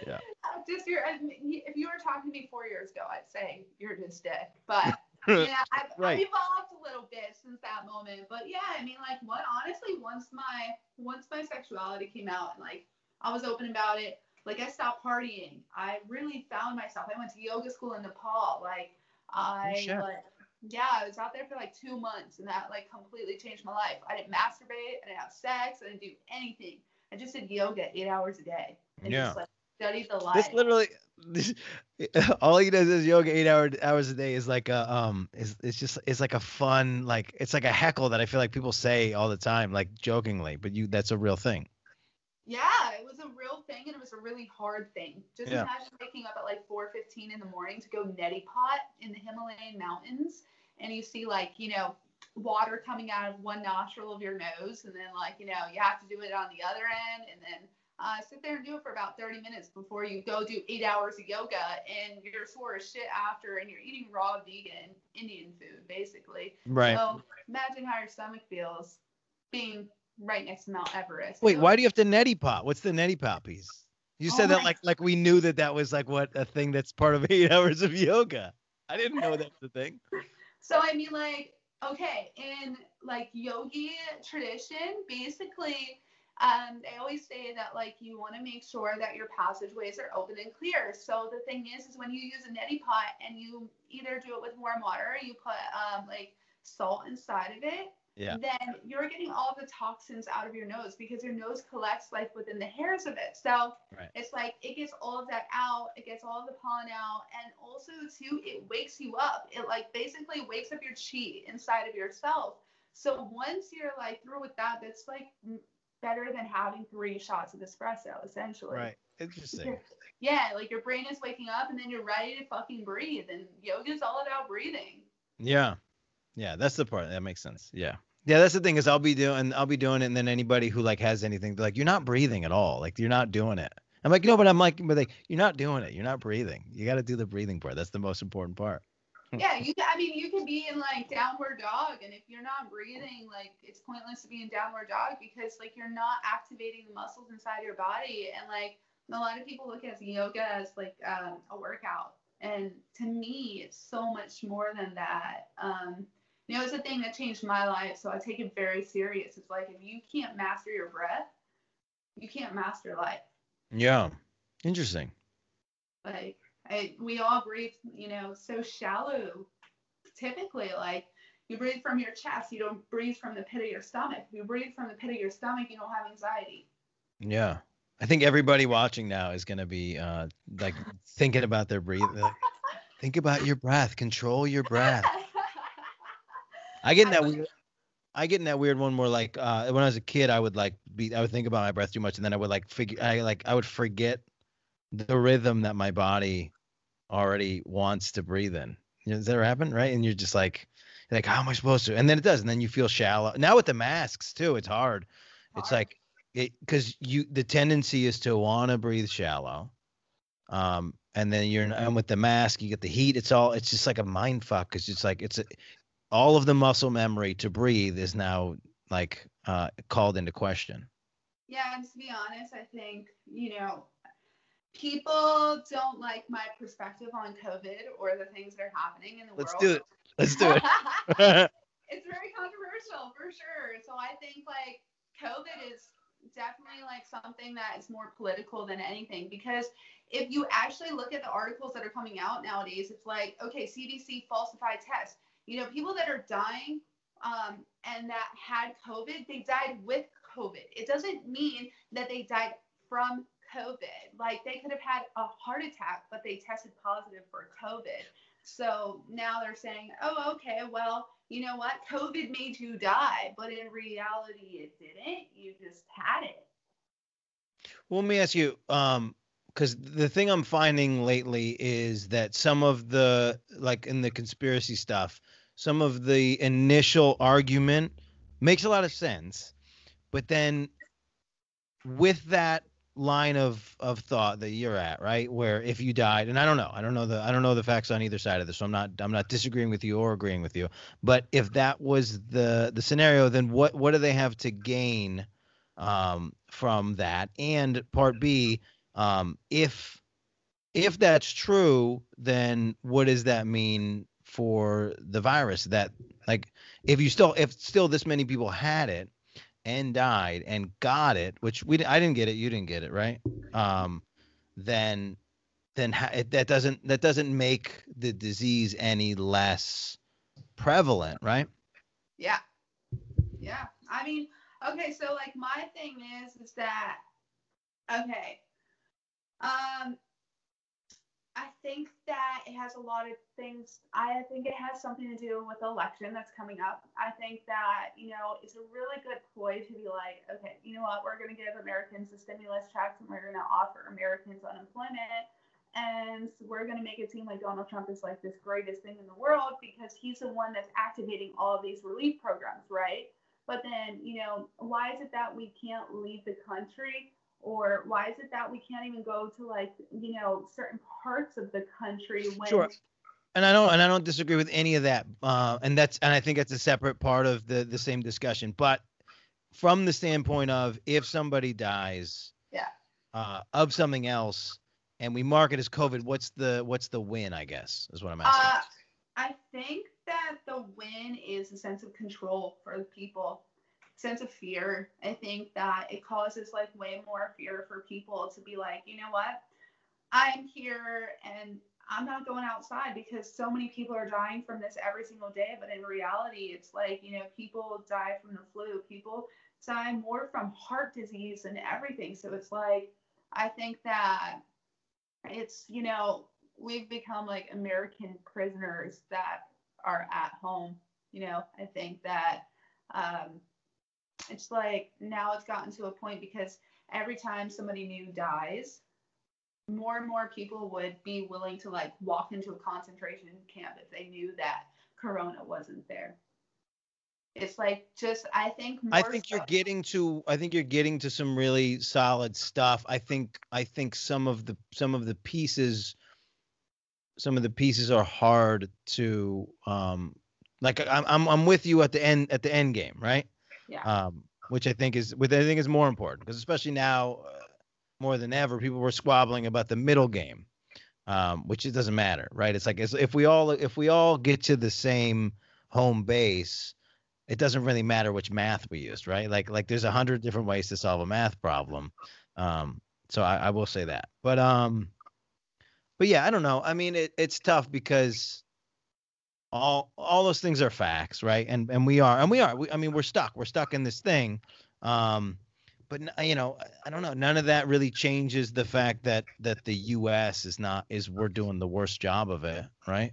[SPEAKER 1] Yeah.
[SPEAKER 2] Just your if you were talking to me four years ago i'd say you're just dick but yeah, I've,
[SPEAKER 1] Right.
[SPEAKER 2] I've evolved a little bit since that moment. But yeah, I mean, like, what honestly, once my once my sexuality came out and like I was open about it, like I stopped partying. I really found myself. I went to yoga school in Nepal. Like I like yeah, I was out there for like two months, and that like completely changed my life. I didn't masturbate. I didn't have sex. I didn't do anything. I just did yoga eight hours a day and
[SPEAKER 1] Yeah.
[SPEAKER 2] just like studied the life.
[SPEAKER 1] This literally, this, all he does is yoga eight hour, hours a day is like a um, is it's just it's like a fun like it's like a heckle that I feel like people say all the time like jokingly, but you that's a real thing.
[SPEAKER 2] Yeah, it was a real thing and it was a really hard thing. Just
[SPEAKER 1] Yeah.
[SPEAKER 2] imagine waking up at like 4:15 in the morning to go neti pot in the Himalayan mountains and you see like, you know, water coming out of one nostril of your nose and then like, you know, you have to do it on the other end and then uh, sit there and do it for about 30 minutes before you go do eight hours of yoga and you're sore as shit after and you're eating raw vegan Indian food basically.
[SPEAKER 1] Right.
[SPEAKER 2] So imagine how your stomach feels being right next to Mount Everest.
[SPEAKER 1] Wait,
[SPEAKER 2] So-
[SPEAKER 1] why do you have to neti pot? What's the neti pot piece? You
[SPEAKER 2] Oh
[SPEAKER 1] said that like like we knew that that was like what a thing that's part of eight hours of yoga. I didn't know that was a thing.
[SPEAKER 2] So I mean, like, okay, in like yogi tradition, basically, um, they always say that like you want to make sure that your passageways are open and clear. So the thing is, is when you use a neti pot and you either do it with warm water, or you put um, like salt inside of it.
[SPEAKER 1] Yeah.
[SPEAKER 2] Then you're getting all the toxins out of your nose because your nose collects like within the hairs of it. So
[SPEAKER 1] Right.
[SPEAKER 2] it's like it gets all of that out, it gets all of the pollen out, and also too, it wakes you up. It like basically wakes up your chi inside of yourself. So once you're like through with that, that's like better than having three shots of espresso, essentially.
[SPEAKER 1] Right. Interesting.
[SPEAKER 2] Yeah, like your brain is waking up and then you're ready to fucking breathe. And yoga is all about breathing.
[SPEAKER 1] Yeah. Yeah, that's the part that makes sense. Yeah. Yeah, that's the thing is I'll be doing I'll be doing it and then anybody who like has anything like you're not breathing at all. Like you're not doing it. I'm like, no, but I'm like, but like, you're not doing it. You're not breathing. You got to do the breathing part. That's the most important part.
[SPEAKER 2] Yeah, you. I mean, you can be in like downward dog, and if you're not breathing, like it's pointless to be in downward dog because like you're not activating the muscles inside your body, and like a lot of people look at yoga as like um, a workout, and to me, it's so much more than that. Um, you know, it's a thing that changed my life, so I take it very serious. It's like if you can't master your breath, you can't master life.
[SPEAKER 1] Yeah. Interesting.
[SPEAKER 2] like I, we all breathe you know so shallow typically like you breathe from your chest you don't breathe from the pit of your stomach if you breathe from the pit of your stomach you don't have anxiety
[SPEAKER 1] Yeah. I think everybody watching now is going to be uh like thinking about their breathing. Like, think about your breath. Control your breath. I get in that weird. I get in that weird one where like uh, when I was a kid, I would like be I would think about my breath too much, and then I would like figure I like I would forget the rhythm that my body already wants to breathe in. You know, does that ever happen? Right? And you're just like you're like how am I supposed to? And then it does, and then you feel shallow. Now with the masks too, it's hard. It's like because you the tendency is to want to breathe shallow um and then you're and with the mask you get the heat it's all it's just like a mind fuck Cause it's like it's a, all of the muscle memory to breathe is now like uh called into question
[SPEAKER 2] Yeah, and to be honest, I think, you know, people don't like my perspective on COVID or the things that are happening in the world.
[SPEAKER 1] let's do it let's do it
[SPEAKER 2] it's very controversial for sure. So I think like COVID is definitely like something that is more political than anything because if you actually look at the articles that are coming out nowadays, it's like, okay, CDC falsified tests. You know, people that are dying um, and that had COVID, they died with COVID. It doesn't mean that they died from COVID. Like they could have had a heart attack, but they tested positive for COVID. So now they're saying, oh, okay, well, you know what? COVID made you die, but in reality, it didn't. You just had it.
[SPEAKER 1] Well, let me ask you, um, because the thing I'm finding lately is that some of the like in the conspiracy stuff, some of the initial argument makes a lot of sense, but then with that line of of thought that you're at, right, where if you died, and I don't know, I don't know the I don't know the facts on either side of this, so I'm not I'm not disagreeing with you or agreeing with you, but if that was the the scenario, then what what do they have to gain? um, from that. And part B, um, if if that's true, then what does that mean for the virus? That like if you still if still this many people had it and died and got it, which we I didn't get it, you didn't get it, right? Um, then then ha- it, that doesn't that doesn't make the disease any less prevalent, right?
[SPEAKER 2] Yeah. Yeah. I mean, okay, so like my thing is is that okay. Um I think that it has a lot of things. I think it has something to do with the election that's coming up. I think that, you know, it's a really good ploy to be like, okay, you know what, we're going to give Americans the stimulus checks and we're going to offer Americans unemployment. And we're going to make it seem like Donald Trump is like this greatest thing in the world because he's the one that's activating all of these relief programs, right? But then, you know, why is it that we can't leave the country? Or why is it that we can't even go to like, you know, certain parts of the country when
[SPEAKER 1] Sure. and I don't and I don't disagree with any of that. Uh, and that's and I think that's a separate part of the the same discussion. But from the standpoint of if somebody dies,
[SPEAKER 2] Yeah.
[SPEAKER 1] uh, of something else, and we mark it as COVID, what's the what's the win? I guess is what I'm asking.
[SPEAKER 2] Uh, I think that the win is a sense of control for the people, sense of fear. I think that it causes like way more fear for people to be like, you know what, I'm here and I'm not going outside because so many people are dying from this every single day. But in reality, it's like, you know, people die from the flu, people die more from heart disease and everything. So it's like, I think that it's, you know, we've become like American prisoners that are at home. You know, I think that um, it's like now it's gotten to a point because every time somebody new dies, more and more people would be willing to like walk into a concentration camp if they knew that Corona wasn't there. It's like just I think more
[SPEAKER 1] I think you're getting to I think you're getting to some really solid stuff. I think I think some of the some of the pieces some of the pieces are hard to um like I'm I'm I'm with you at the end at the end game, right?
[SPEAKER 2] Yeah.
[SPEAKER 1] Um which I think is which I think is more important because especially now uh, more than ever people were squabbling about the middle game. Um which it doesn't matter, right? It's like it's, if we all if we all get to the same home base, it doesn't really matter which math we used, right? Like like there's a hundred different ways to solve a math problem. Um, so I, I will say that. But um, but yeah, I don't know. I mean, it, it's tough because all all those things are facts, right? And and we are and we are. We, I mean, we're stuck. We're stuck in this thing. Um, but you know, I don't know. None of that really changes the fact that that the U.S. is not is we're doing the worst job of it, right?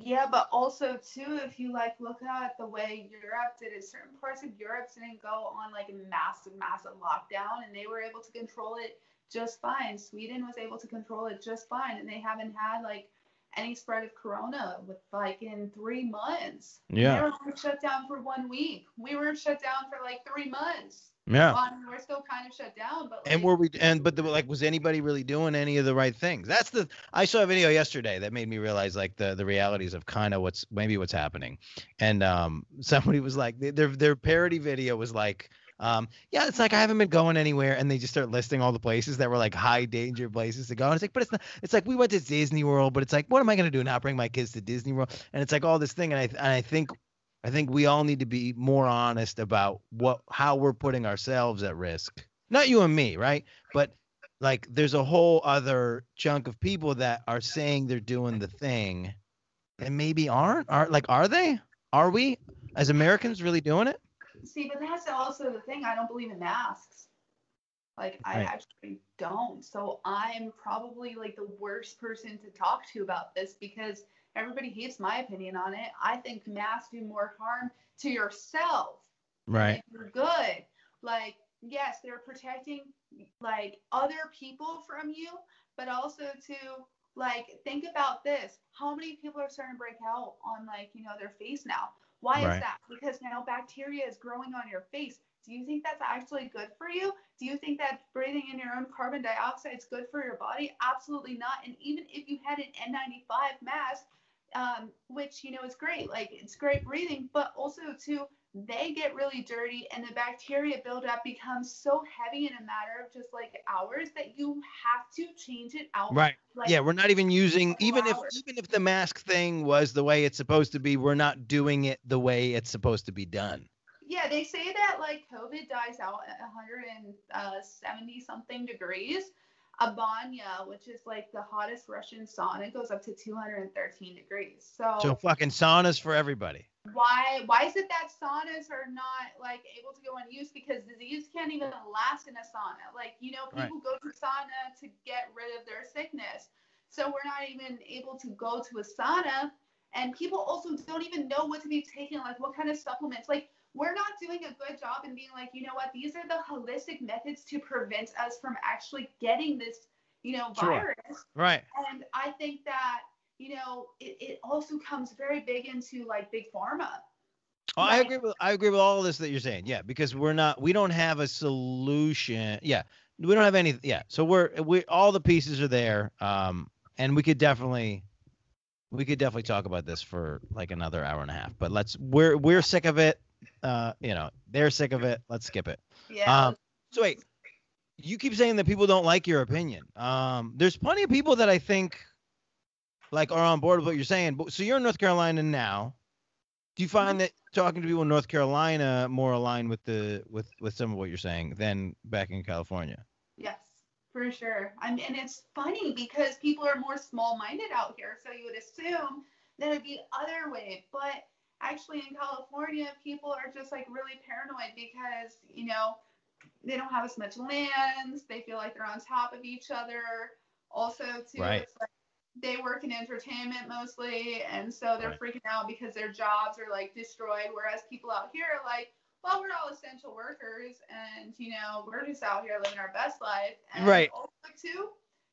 [SPEAKER 2] Yeah, but also too, if you like look at the way Europe did it, certain parts of Europe didn't go on like a massive, massive lockdown, and they were able to control it just fine. Sweden was able to control it just fine, and they haven't had like any spread of corona with like in three months.
[SPEAKER 1] Yeah.
[SPEAKER 2] They were shut down for one week. We were shut down for like three months.
[SPEAKER 1] Yeah.
[SPEAKER 2] I mean, we're still kind of shut down, but like,
[SPEAKER 1] And were we and but the, like was anybody really doing any of the right things? That's the I saw a video yesterday that made me realize like the the realities of kind of what's maybe what's happening. And um somebody was like their their parody video was like um yeah it's like I haven't been going anywhere and they just start listing all the places that were like high danger places to go and it's like but it's not it's like we went to Disney World but it's like what am I going to do now bring my kids to Disney World and it's like all this thing and I and I think I think we all need to be more honest about what how we're putting ourselves at risk. Not you and me, right? But like there's a whole other chunk of people that are saying they're doing the thing and maybe aren't. Are like are they? Are we as Americans really doing it?
[SPEAKER 2] See, but that's also the thing. I don't believe in masks. Like I
[SPEAKER 1] Right.
[SPEAKER 2] actually don't. So I'm probably like the worst person to talk to about this because everybody hates my opinion on it. I think masks do more harm to yourself
[SPEAKER 1] Right.
[SPEAKER 2] you're good. Like, yes, they're protecting like other people from you, but also to like think about this. How many people are starting to break out on like, you know, their face now? Why
[SPEAKER 1] Right.
[SPEAKER 2] is that? Because now bacteria is growing on your face. Do you think that's actually good for you? Do you think that breathing in your own carbon dioxide is good for your body? Absolutely not. And even if you had an N95 mask, um, which you know is great, like it's great breathing, but also too they get really dirty and the bacteria buildup becomes so heavy in a matter of just like hours that you have to change it out.
[SPEAKER 1] Right.
[SPEAKER 2] Like,
[SPEAKER 1] Yeah, we're not even using even if even if the mask thing was the way it's supposed to be, we're not doing it the way it's supposed to be done.
[SPEAKER 2] Yeah, they say that like COVID dies out at 170 uh, something degrees. A banya, which is like the hottest Russian sauna, it goes up to 213 degrees. So,
[SPEAKER 1] So fucking saunas for everybody.
[SPEAKER 2] why why is it that saunas are not like able to go unused? Because disease can't even last in a sauna. Like you know,
[SPEAKER 1] Right.
[SPEAKER 2] people go to sauna to get rid of their sickness. So we're not even able to go to a sauna, and people also don't even know what to be taking, like what kind of supplements. Like we're not doing a good job in being like, you know what, these are the holistic methods to prevent us from actually getting this, you know,
[SPEAKER 1] Sure.
[SPEAKER 2] virus.
[SPEAKER 1] Right.
[SPEAKER 2] And I think that, you know, it, it also comes very big into like big pharma.
[SPEAKER 1] Oh, I agree with I agree with all of this that you're saying. Yeah, because we're not we don't have a solution. Yeah, we don't have any. Yeah, so we're we all the pieces are there. Um, and we could definitely we could definitely talk about this for like another hour and a half. But let's we're we're sick of it. Uh, you know, they're sick of it. Let's skip it.
[SPEAKER 2] Yeah.
[SPEAKER 1] Um, so wait, you keep saying that people don't like your opinion. Um, there's plenty of people that I think like are on board with what you're saying. But so you're in North Carolina now. Do you find that talking to people in North Carolina more aligned with the with with some of what you're saying than back in California?
[SPEAKER 2] Yes, for sure. I mean, and it's funny because people are more small-minded out here, so you would assume that it'd be other way. But actually, in California, people are just like really paranoid because you know they don't have as much land. They feel like they're on top of each other. Also, too,
[SPEAKER 1] Right.
[SPEAKER 2] it's like they work in entertainment mostly, and so they're
[SPEAKER 1] Right.
[SPEAKER 2] freaking out because their jobs are like destroyed. Whereas people out here are like, well, we're all essential workers, and you know, we're just out here living our best life. And
[SPEAKER 1] Right.
[SPEAKER 2] Also, too,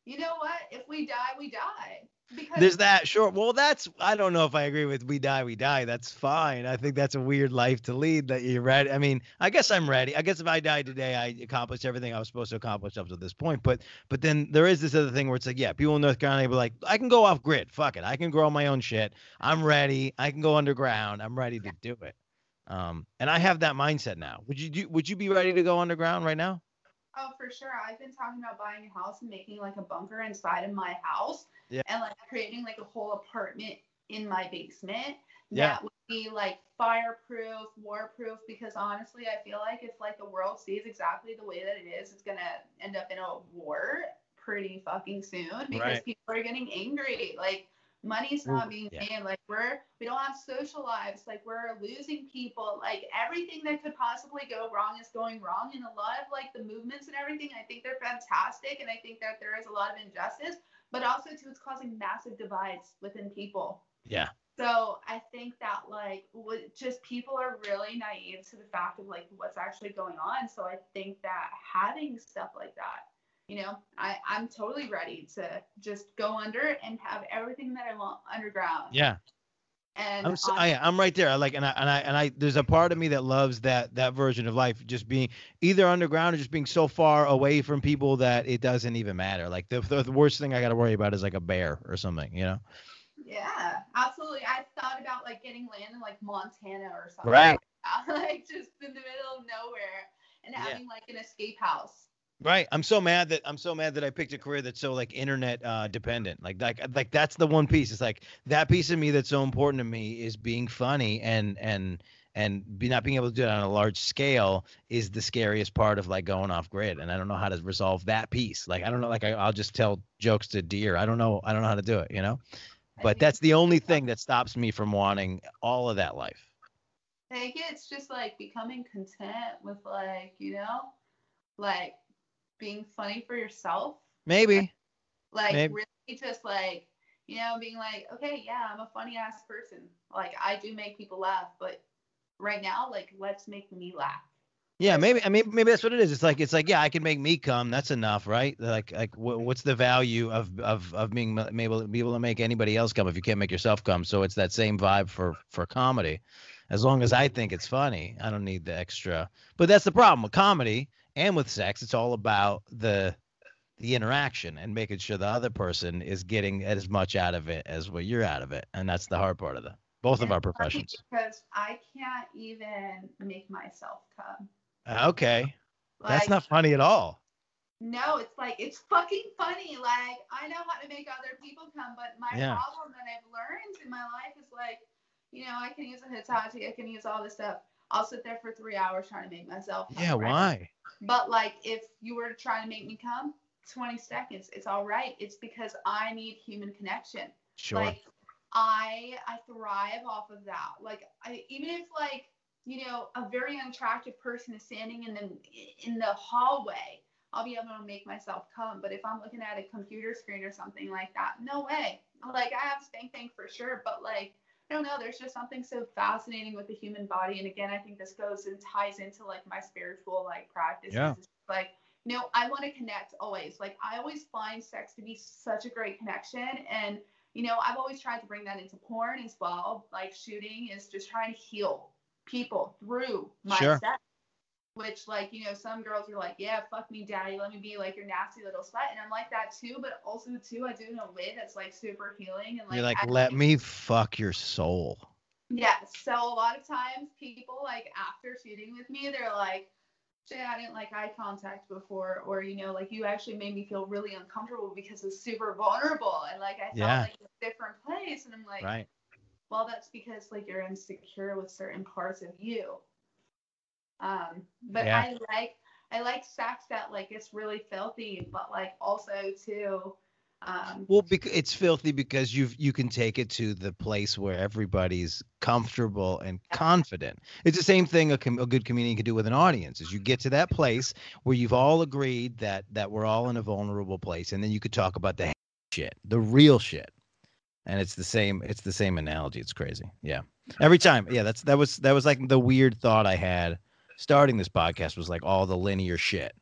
[SPEAKER 2] you know what? If we die, we die. Because
[SPEAKER 1] There's that sure. Well, that's I don't know if I agree with we die, we die. That's fine. I think that's a weird life to lead that you're ready. I mean, I guess I'm ready. I guess if I died today, I accomplished everything I was supposed to accomplish up to this point. But but then there is this other thing where it's like, yeah, people in North Carolina be like, I can go off grid. Fuck it. I can grow my own shit. I'm ready. I can go underground. I'm ready to do it. Um, and I have that mindset now. Would you do would you be ready to go underground right now?
[SPEAKER 2] Oh, for sure. I've been talking about buying a house and making like a bunker inside of my house
[SPEAKER 1] Yeah.
[SPEAKER 2] and like creating like a whole apartment in my basement
[SPEAKER 1] Yeah.
[SPEAKER 2] that would be like fireproof, waterproof because honestly, I feel like if like the world stays exactly the way that it is, it's going to end up in a war pretty fucking soon because
[SPEAKER 1] Right.
[SPEAKER 2] people are getting angry. Like money's not being
[SPEAKER 1] yeah.
[SPEAKER 2] made. Like we're we don't have social lives. Like we're losing people. Like everything that could possibly go wrong is going wrong. And a lot of like the movements and everything, I think they're fantastic. And I think that there is a lot of injustice, but also too, it's causing massive divides within people.
[SPEAKER 1] Yeah.
[SPEAKER 2] So I think that like just people are really naive to the fact of like what's actually going on. So I think that having stuff like that you know, I, I'm totally ready to just go under and have everything that I want underground.
[SPEAKER 1] Yeah.
[SPEAKER 2] And
[SPEAKER 1] I'm so,
[SPEAKER 2] on- um,
[SPEAKER 1] I, I'm right there. I like and I and I and I there's a part of me that loves that that version of life, just being either underground or just being so far away from people that it doesn't even matter. Like the the, the worst thing I got to worry about is like a bear or something, you know?
[SPEAKER 2] yeah, absolutely. I thought about like getting land in like Montana or something.
[SPEAKER 1] Right.
[SPEAKER 2] like just in the middle of nowhere and
[SPEAKER 1] Yeah.
[SPEAKER 2] having like an escape house.
[SPEAKER 1] Right. I'm so mad that I'm so mad that I picked a career that's so like internet uh dependent. Like like like that's the one piece. It's like that piece of me that's so important to me is being funny and and and be not being able to do it on a large scale is the scariest part of like going off grid. And I don't know how to resolve that piece. Like I don't know. Like I, I'll just tell jokes to deer. I don't know. I don't know how to do it. You know. But that's the only thing that stops me from wanting all of that life.
[SPEAKER 2] I think it's just like becoming content with like, you know, like being funny for yourself.
[SPEAKER 1] Maybe.
[SPEAKER 2] Like
[SPEAKER 1] Maybe.
[SPEAKER 2] really just like, you know, being like, okay, yeah, I'm a funny ass person. Like I do make people laugh, but right now, like let's make me laugh.
[SPEAKER 1] Yeah, maybe. I mean, maybe that's what it is. It's like it's like yeah, I can make me come. That's enough, right? Like like wh- what's the value of of of being m- able to be able to make anybody else come if you can't make yourself come? So it's that same vibe for for comedy. As long as I think it's funny, I don't need the extra. But that's the problem with comedy and with sex. It's all about the the interaction and making sure the other person is getting as much out of it as what you're out of it, and that's the hard part of the both of our professions.
[SPEAKER 2] Because I can't even make myself come.
[SPEAKER 1] Ah, okay, that's not funny at all.
[SPEAKER 2] No, it's like it's fucking funny. Like I know how to make other people come, but my
[SPEAKER 1] Yeah.
[SPEAKER 2] problem that I've learned in my life is like, you know, I can use a Hitachi, I can use all this stuff. I'll sit there for three hours trying to make myself.
[SPEAKER 1] Yeah, why?
[SPEAKER 2] But like, if you were to try to make me come, 20 seconds, it's all right. It's because I need human connection.
[SPEAKER 1] Sure.
[SPEAKER 2] Like I I thrive off of that. Like I even if like you know a very unattractive person is standing in the in the hallway, I'll be able to make myself come. But if I'm looking at a computer screen or something like that, no way. Like I have spank bank for sure, but like I don't know. There's just something so fascinating with the human body. And again, I think this goes and ties into like my spiritual like practice.
[SPEAKER 1] Yeah.
[SPEAKER 2] Like you know, I want to connect always. Like I always find sex to be such a great connection and you know, I've always tried to bring that into porn as well. Like shooting is just trying to heal people through my
[SPEAKER 1] Sure.
[SPEAKER 2] sex. Which, like, you know, some girls are like, yeah, fuck me, daddy. Let me be like your nasty little slut. And I'm like that too. But also, too, I do in a way that's like super healing. And like,
[SPEAKER 1] You're like, let me fuck your soul.
[SPEAKER 2] yeah. So a lot of times people like after shooting with me, they're like, Jay, I didn't like eye contact before, or you know, like you actually made me feel really uncomfortable because it's super vulnerable, and like I felt
[SPEAKER 1] Yeah.
[SPEAKER 2] like a different place, and I'm like,
[SPEAKER 1] Right.
[SPEAKER 2] well, that's because like you're insecure with certain parts of you. Um, but
[SPEAKER 1] Yeah.
[SPEAKER 2] I like I like sex that like it's really filthy, but like also too. Um,
[SPEAKER 1] Well, bec- it's filthy because you you can take it to the place where everybody's comfortable and confident. It's the same thing a, com- a good comedian can do with an audience. Is you get to that place where you've all agreed that that we're all in a vulnerable place, and then you could talk about the shit, the real shit. And it's the same. It's the same analogy. It's crazy. Yeah. Every time. Yeah. That's that was that was like the weird thought I had starting this podcast was like all the linear shit,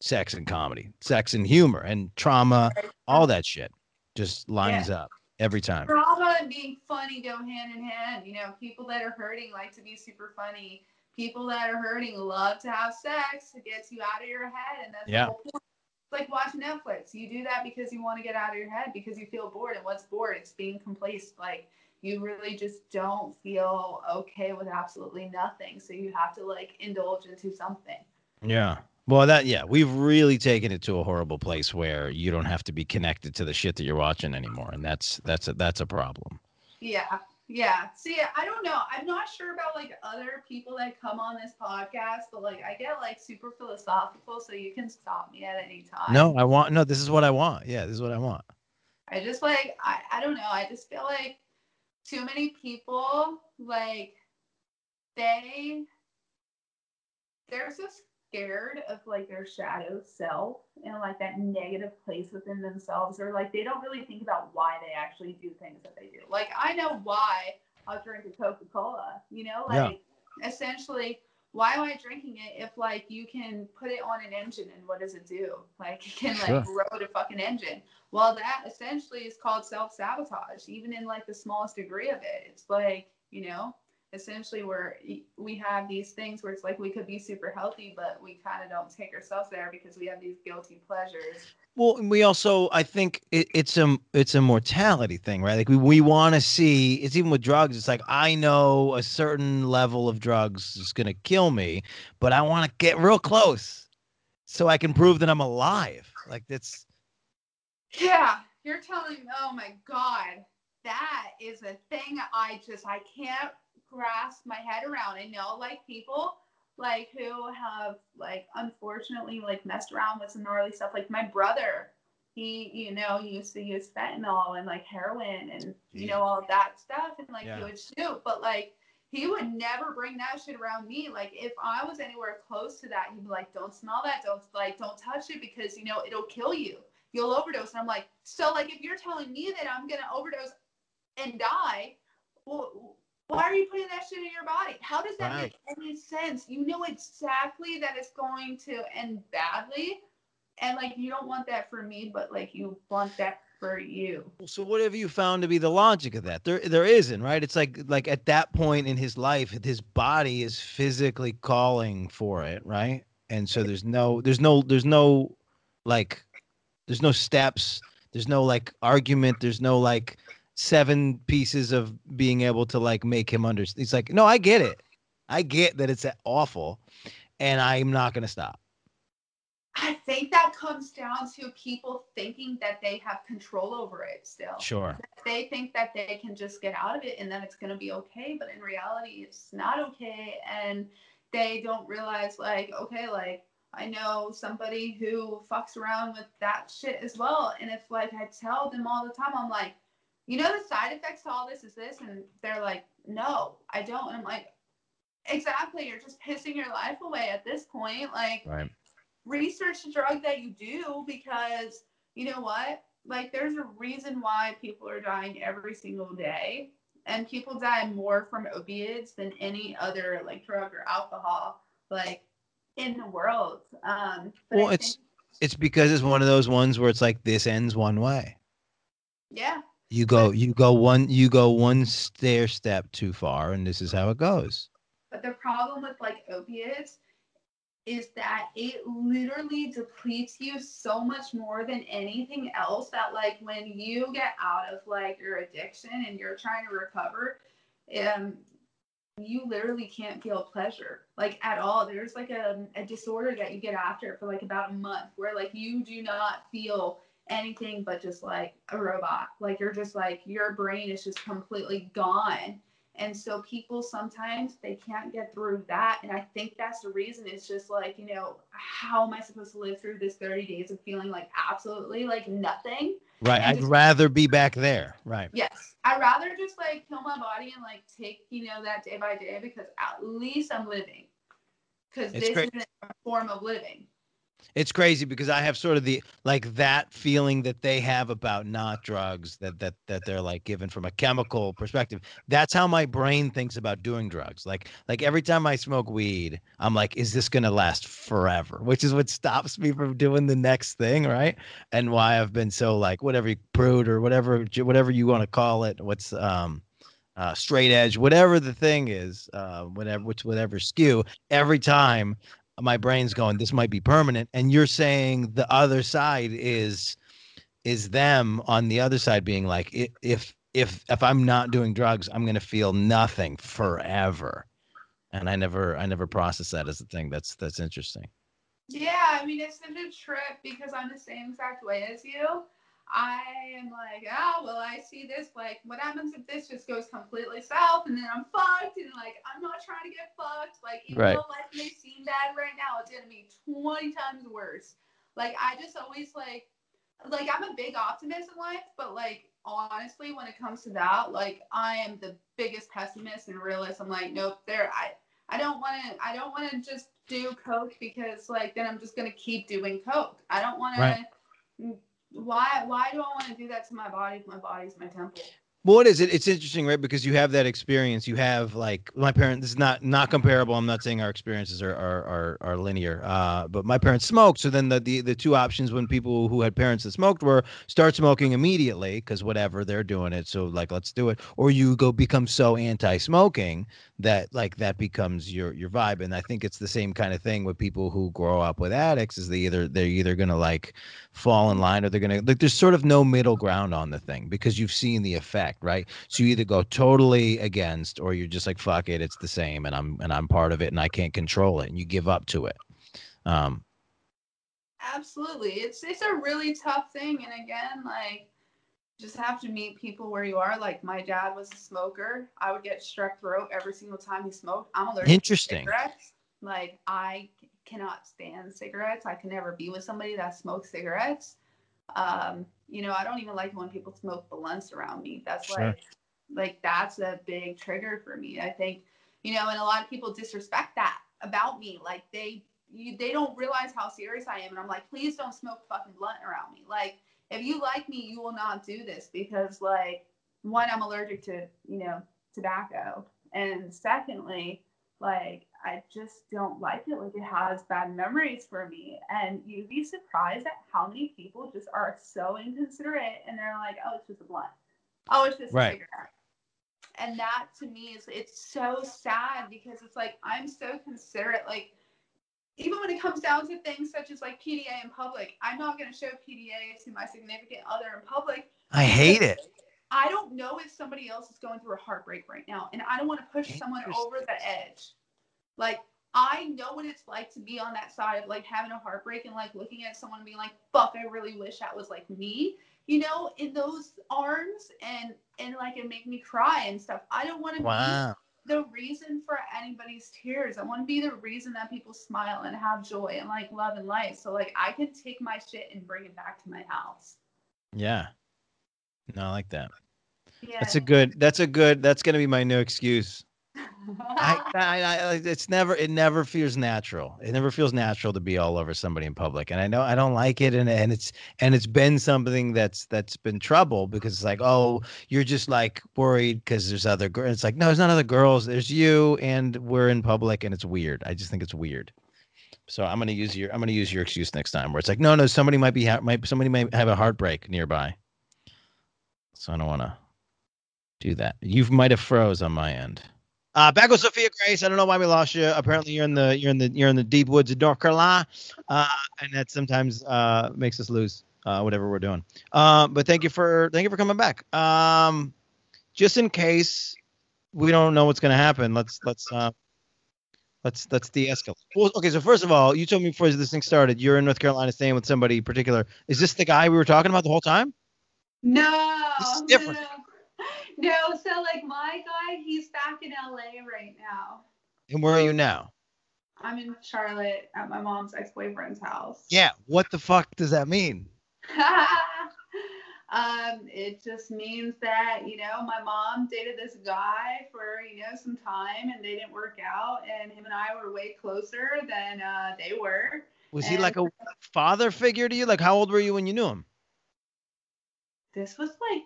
[SPEAKER 1] sex and comedy, sex and humor and trauma all that shit just lines up every time.
[SPEAKER 2] drama and being funny go hand in hand. You know, people that are hurting like to be super funny. People that are hurting love to have sex. It gets you out of your head, and that's
[SPEAKER 1] Yeah.
[SPEAKER 2] the whole point. It's like watching Netflix. You do that because you want to get out of your head because you feel bored. And what's bored? It's being complacent. Like you really just don't feel okay with absolutely nothing. So you have to like indulge into something.
[SPEAKER 1] Yeah. Well, that yeah, we've really taken it to a horrible place where you don't have to be connected to the shit that you're watching anymore, and that's that's a that's a problem.
[SPEAKER 2] Yeah. Yeah. See, I don't know. I'm not sure about like other people that come on this podcast, but like I get like super philosophical, so you can stop me at any time.
[SPEAKER 1] No, I want no. This is what I want. Yeah, this is what I want.
[SPEAKER 2] I just like I, I don't know. I just feel like too many people like they they're so scared of like their shadow self and like that negative place within themselves or like they don't really think about why they actually do things that they do. Like I know why I'll drink a Coca-Cola, you know,
[SPEAKER 1] Yeah.
[SPEAKER 2] like essentially why am I drinking it if like you can put it on an engine and what does it do? Like it can like
[SPEAKER 1] Sure.
[SPEAKER 2] road a fucking engine. Well, that essentially is called self sabotage, even in like the smallest degree of it. It's like you know, essentially where we have these things where it's like we could be super healthy, but we kind of don't take ourselves there because we have these guilty pleasures.
[SPEAKER 1] Well, we also, I think it, it's a it's a mortality thing, right? Like we, we want to see. It's even with drugs. It's like I know a certain level of drugs is gonna kill me, but I want to get real close, so I can prove that I'm alive. Like that's
[SPEAKER 2] Yeah, you're telling me, oh my God, that is a thing I just, I can't grasp my head around. I know like people like who have like unfortunately like messed around with some gnarly stuff. Like my brother, he, you know, he used to use fentanyl and like heroin and, you know, all that stuff. And like
[SPEAKER 1] Yeah.
[SPEAKER 2] he would shoot, but like, he would never bring that shit around me. Like if I was anywhere close to that, he'd be like, "Don't smell that. Don't like, don't touch it because you know it'll kill you." you'll overdose. And I'm like, so like if you're telling me that I'm gonna overdose and die, well, why are you putting that shit in your body? How does that make any sense? You know exactly that it's going to end badly. And like you don't want that for me, but like you want that for you.
[SPEAKER 1] so. What have you found to be the logic of that? There there isn't, right? It's like like at that point in his life, his body is physically calling for it, right? And so there's no there's no there's no like there's no steps there's no like argument there's no like seven pieces of being able to like make him understand he's like no i get it. I get that it's awful and i'm not going to stop.
[SPEAKER 2] I think that comes down to people thinking that they have control over it still.
[SPEAKER 1] sure.
[SPEAKER 2] They think that they can just get out of it and then it's going to be okay but in reality it's not okay and they don't realize like okay like i know somebody who fucks around with that shit as well and if like i tell them all the time i'm like you know the side effects to all this is this and they're like no i don't. And i'm like exactly you're just pissing your life away at this point. Like
[SPEAKER 1] right.
[SPEAKER 2] research the drug that you do because you know what? Like there's a reason why people are dying every single day and people die more from opiates than any other like drug or alcohol like in the world. Um
[SPEAKER 1] Well,
[SPEAKER 2] I
[SPEAKER 1] it's-
[SPEAKER 2] think-
[SPEAKER 1] it's because it's one of those ones where it's like this ends one way.
[SPEAKER 2] Yeah
[SPEAKER 1] you go you go one you go one stair step too far and this is how it goes
[SPEAKER 2] But the problem with like opiates is that it literally depletes you so much more than anything else that like when you get out of like your addiction and you're trying to recover, um you literally can't feel pleasure like at all. There's like a, a disorder that you get after for like about a month where like you do not feel anything but just like a robot. Like you're just like your brain is just completely gone. And so people sometimes they can't get through that. And I think that's the reason. It's just like, you know, how am I supposed to live through this 30 days of feeling like absolutely like nothing?
[SPEAKER 1] right i'd
[SPEAKER 2] just-
[SPEAKER 1] rather be back there right
[SPEAKER 2] Yes. I'd rather just like kill my body and like take, you know, that day by day because at least I'm living. Because this
[SPEAKER 1] great.
[SPEAKER 2] isn't a form of living.
[SPEAKER 1] It's crazy because I have sort of the like that feeling that they have about not drugs that that that they're like given from a chemical perspective. That's how my brain thinks about doing drugs. Like like every time I smoke weed, I'm like, is this gonna last forever? Which is what stops me from doing the next thing, right? And why I've been so like whatever you prude or whatever whatever you want to call it. What's um uh, straight edge, whatever the thing is, uh, whatever which whatever skew. Every time my brain's going this might be permanent and you're saying the other side is is them on the other side being like if if if i'm not doing drugs i'm going to feel nothing forever. And i never i never process that as a thing. That's that's interesting.
[SPEAKER 2] Yeah, I mean it's such a trip because I'm the same exact way as you. I am like, oh well, I see this. Like, what happens if this just goes completely south and then I'm fucked? And like, I'm not trying to get fucked. Like, even
[SPEAKER 1] Right.
[SPEAKER 2] though life may seem bad right now, it's gonna be 20 times worse. Like, I just always like, like I'm a big optimist in life, but like honestly, when it comes to that, like I am the biggest pessimist and realist. I'm like, nope, there, I, I don't want to, I don't want to just do coke because like then I'm just gonna keep doing coke. I don't want
[SPEAKER 1] Right.
[SPEAKER 2] to. Why? Why do I want to do that to my body my body's my temple?
[SPEAKER 1] It is. It, it's interesting, right? Because you have that experience. You have like my parents. This is not not comparable. I'm not saying our experiences are are are, are linear. Uh, but my parents smoked. So then the, the the two options when people who had parents that smoked were start smoking immediately because whatever they're doing it. So like let's do it, or you go become so anti-smoking that like that becomes your your vibe. And I think it's the same kind of thing with people who grow up with addicts. Is they either they're either gonna like fall in line or they're gonna like. There's sort of no middle ground on the thing because you've seen the effect right? So you either go totally against or you're just like fuck it, it's the same and I'm and I'm part of it and I can't control it and you give up to it. Um
[SPEAKER 2] Absolutely. It's it's a really tough thing and again like just have to meet people where you are. Like my dad was a smoker. I would get strep throat every single time he smoked. I'm allergic
[SPEAKER 1] Interesting.
[SPEAKER 2] to cigarettes. Like I cannot stand cigarettes. I can never be with somebody that smokes cigarettes. Um, you know, I don't even like when people smoke blunts around me. That's sure. like, like that's a big trigger for me. I think, you know, and a lot of people disrespect that about me. Like they, you, they don't realize how serious I am. And I'm like, please don't smoke fucking blunt around me. Like, if you like me, you will not do this because, like, one, I'm allergic to, you know, tobacco, and secondly, like I just don't like it. Like it has bad memories for me. And you'd be surprised at how many people just are so inconsiderate and they're like, oh, it's just a blunt. Oh, it's just right. a cigarette. And that to me is it's so sad because it's like I'm so considerate. Like even when it comes down to things such as like PDA in public, I'm not gonna show PDA to my significant other in public.
[SPEAKER 1] I hate it.
[SPEAKER 2] I don't know if somebody else is going through a heartbreak right now, and I don't want to push someone over the edge. Like I know what it's like to be on that side of like having a heartbreak and like looking at someone and being like, "Fuck, I really wish that was like me." You know, in those arms and and like it make me cry and stuff. I don't want to wow. The reason for anybody's tears. I want to be the reason that people smile and have joy and like love and life. So like I can take my shit and bring it back to my house.
[SPEAKER 1] Yeah. No, I like that. Yeah. That's a good. That's a good. That's gonna be my new excuse. I, I, I, it's never. It never feels natural. It never feels natural to be all over somebody in public, and I know I don't like it, and and it's and it's been something that's that's been trouble because it's like, oh, you're just like worried because there's other girls. It's like, no, there's not other girls. There's you, and we're in public, and it's weird. I just think it's weird. So I'm gonna use your I'm gonna use your excuse next time, where it's like, no, no, somebody might be ha- might somebody might have a heartbreak nearby. So I don't want to do that. You might have froze on my end. Uh, back with Sophia Grace. I don't know why we lost you. Apparently, you're in the you're in the you're in the deep woods of North Carolina, uh, and that sometimes uh, makes us lose uh, whatever we're doing. Uh, but thank you for thank you for coming back. Um, just in case we don't know what's going to happen, let's let's uh, let's let's de-escalate. Well, okay. So first of all, you told me before this thing started, you're in North Carolina staying with somebody particular. Is this the guy we were talking about the whole time?
[SPEAKER 2] No.
[SPEAKER 1] This is different.
[SPEAKER 2] No, no. so like my guy, he's back in LA right now.
[SPEAKER 1] And where are you now?
[SPEAKER 2] I'm in Charlotte at my mom's ex-boyfriend's house.
[SPEAKER 1] Yeah. What the fuck does that mean?
[SPEAKER 2] um, it just means that you know my mom dated this guy for you know some time and they didn't work out, and him and I were way closer than uh, they were.
[SPEAKER 1] Was
[SPEAKER 2] and
[SPEAKER 1] he like a father figure to you? Like how old were you when you knew him?
[SPEAKER 2] this was like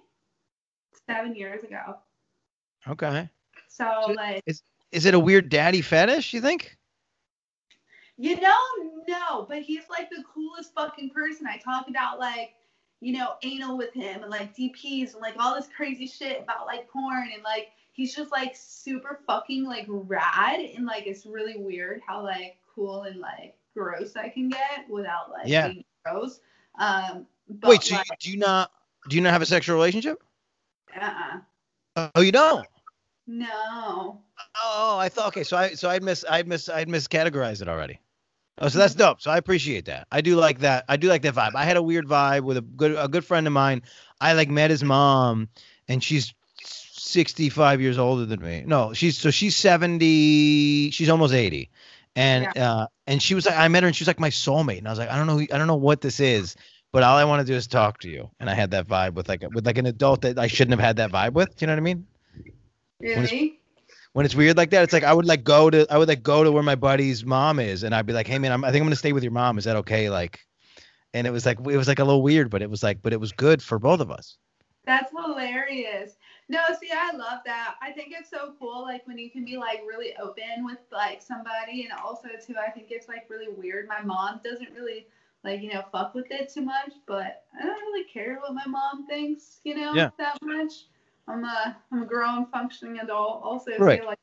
[SPEAKER 2] seven years ago.
[SPEAKER 1] Okay.
[SPEAKER 2] So, so like,
[SPEAKER 1] is is it a weird daddy fetish? You think?
[SPEAKER 2] You know, no, but he's like the coolest fucking person. I talk about like, you know, anal with him and like DPs and like all this crazy shit about like porn and like he's just like super fucking like rad and like it's really weird how like cool and like gross I can get without like
[SPEAKER 1] yeah.
[SPEAKER 2] being gross. Um,
[SPEAKER 1] Wait, so like, do you not do you not have a sexual relationship?
[SPEAKER 2] Uh-uh.
[SPEAKER 1] Oh, you don't?
[SPEAKER 2] No.
[SPEAKER 1] Oh, I thought okay. So I so I'd miss I'd miss I'd miscategorized it already. Oh, so that's dope. So I appreciate that. I do like that. I do like that vibe. I had a weird vibe with a good a good friend of mine. I like met his mom, and she's 65 years older than me. No, she's so she's 70. She's almost 80, and yeah. uh and she was like I met her and she was like my soulmate, and I was like I don't know I don't know what this is, but all I want to do is talk to you. And I had that vibe with like a, with like an adult that I shouldn't have had that vibe with. Do you know what I mean?
[SPEAKER 2] Really?
[SPEAKER 1] When it's, when it's weird like that, it's like I would like go to I would like go to where my buddy's mom is, and I'd be like, hey man, I'm, I think I'm gonna stay with your mom. Is that okay? Like, and it was like it was like a little weird, but it was like but it was good for both of us.
[SPEAKER 2] That's hilarious. No, see, I love that. I think it's so cool, like when you can be like really open with like somebody, and also too, I think it's like really weird. My mom doesn't really like you know fuck with it too much, but I don't really care what my mom thinks, you know,
[SPEAKER 1] Yeah.
[SPEAKER 2] that much. I'm a I'm a grown functioning adult. Also,
[SPEAKER 1] Right.
[SPEAKER 2] too, like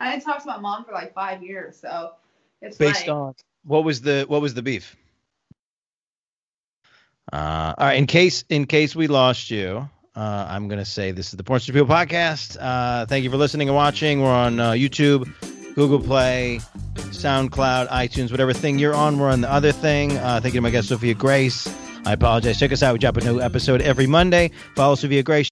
[SPEAKER 2] I hadn't talked to my mom for like five years, so it's
[SPEAKER 1] Based
[SPEAKER 2] like,
[SPEAKER 1] on what was the what was the beef? Uh, all right. In case in case we lost you, uh, I'm gonna say this is the Porn People podcast. Uh, thank you for listening and watching. We're on uh, YouTube, Google Play, SoundCloud, iTunes, whatever thing you're on. We're on the other thing. Uh, thank you to my guest Sophia Grace. I apologize. Check us out. We drop a new episode every Monday. Follow Sophia Grace.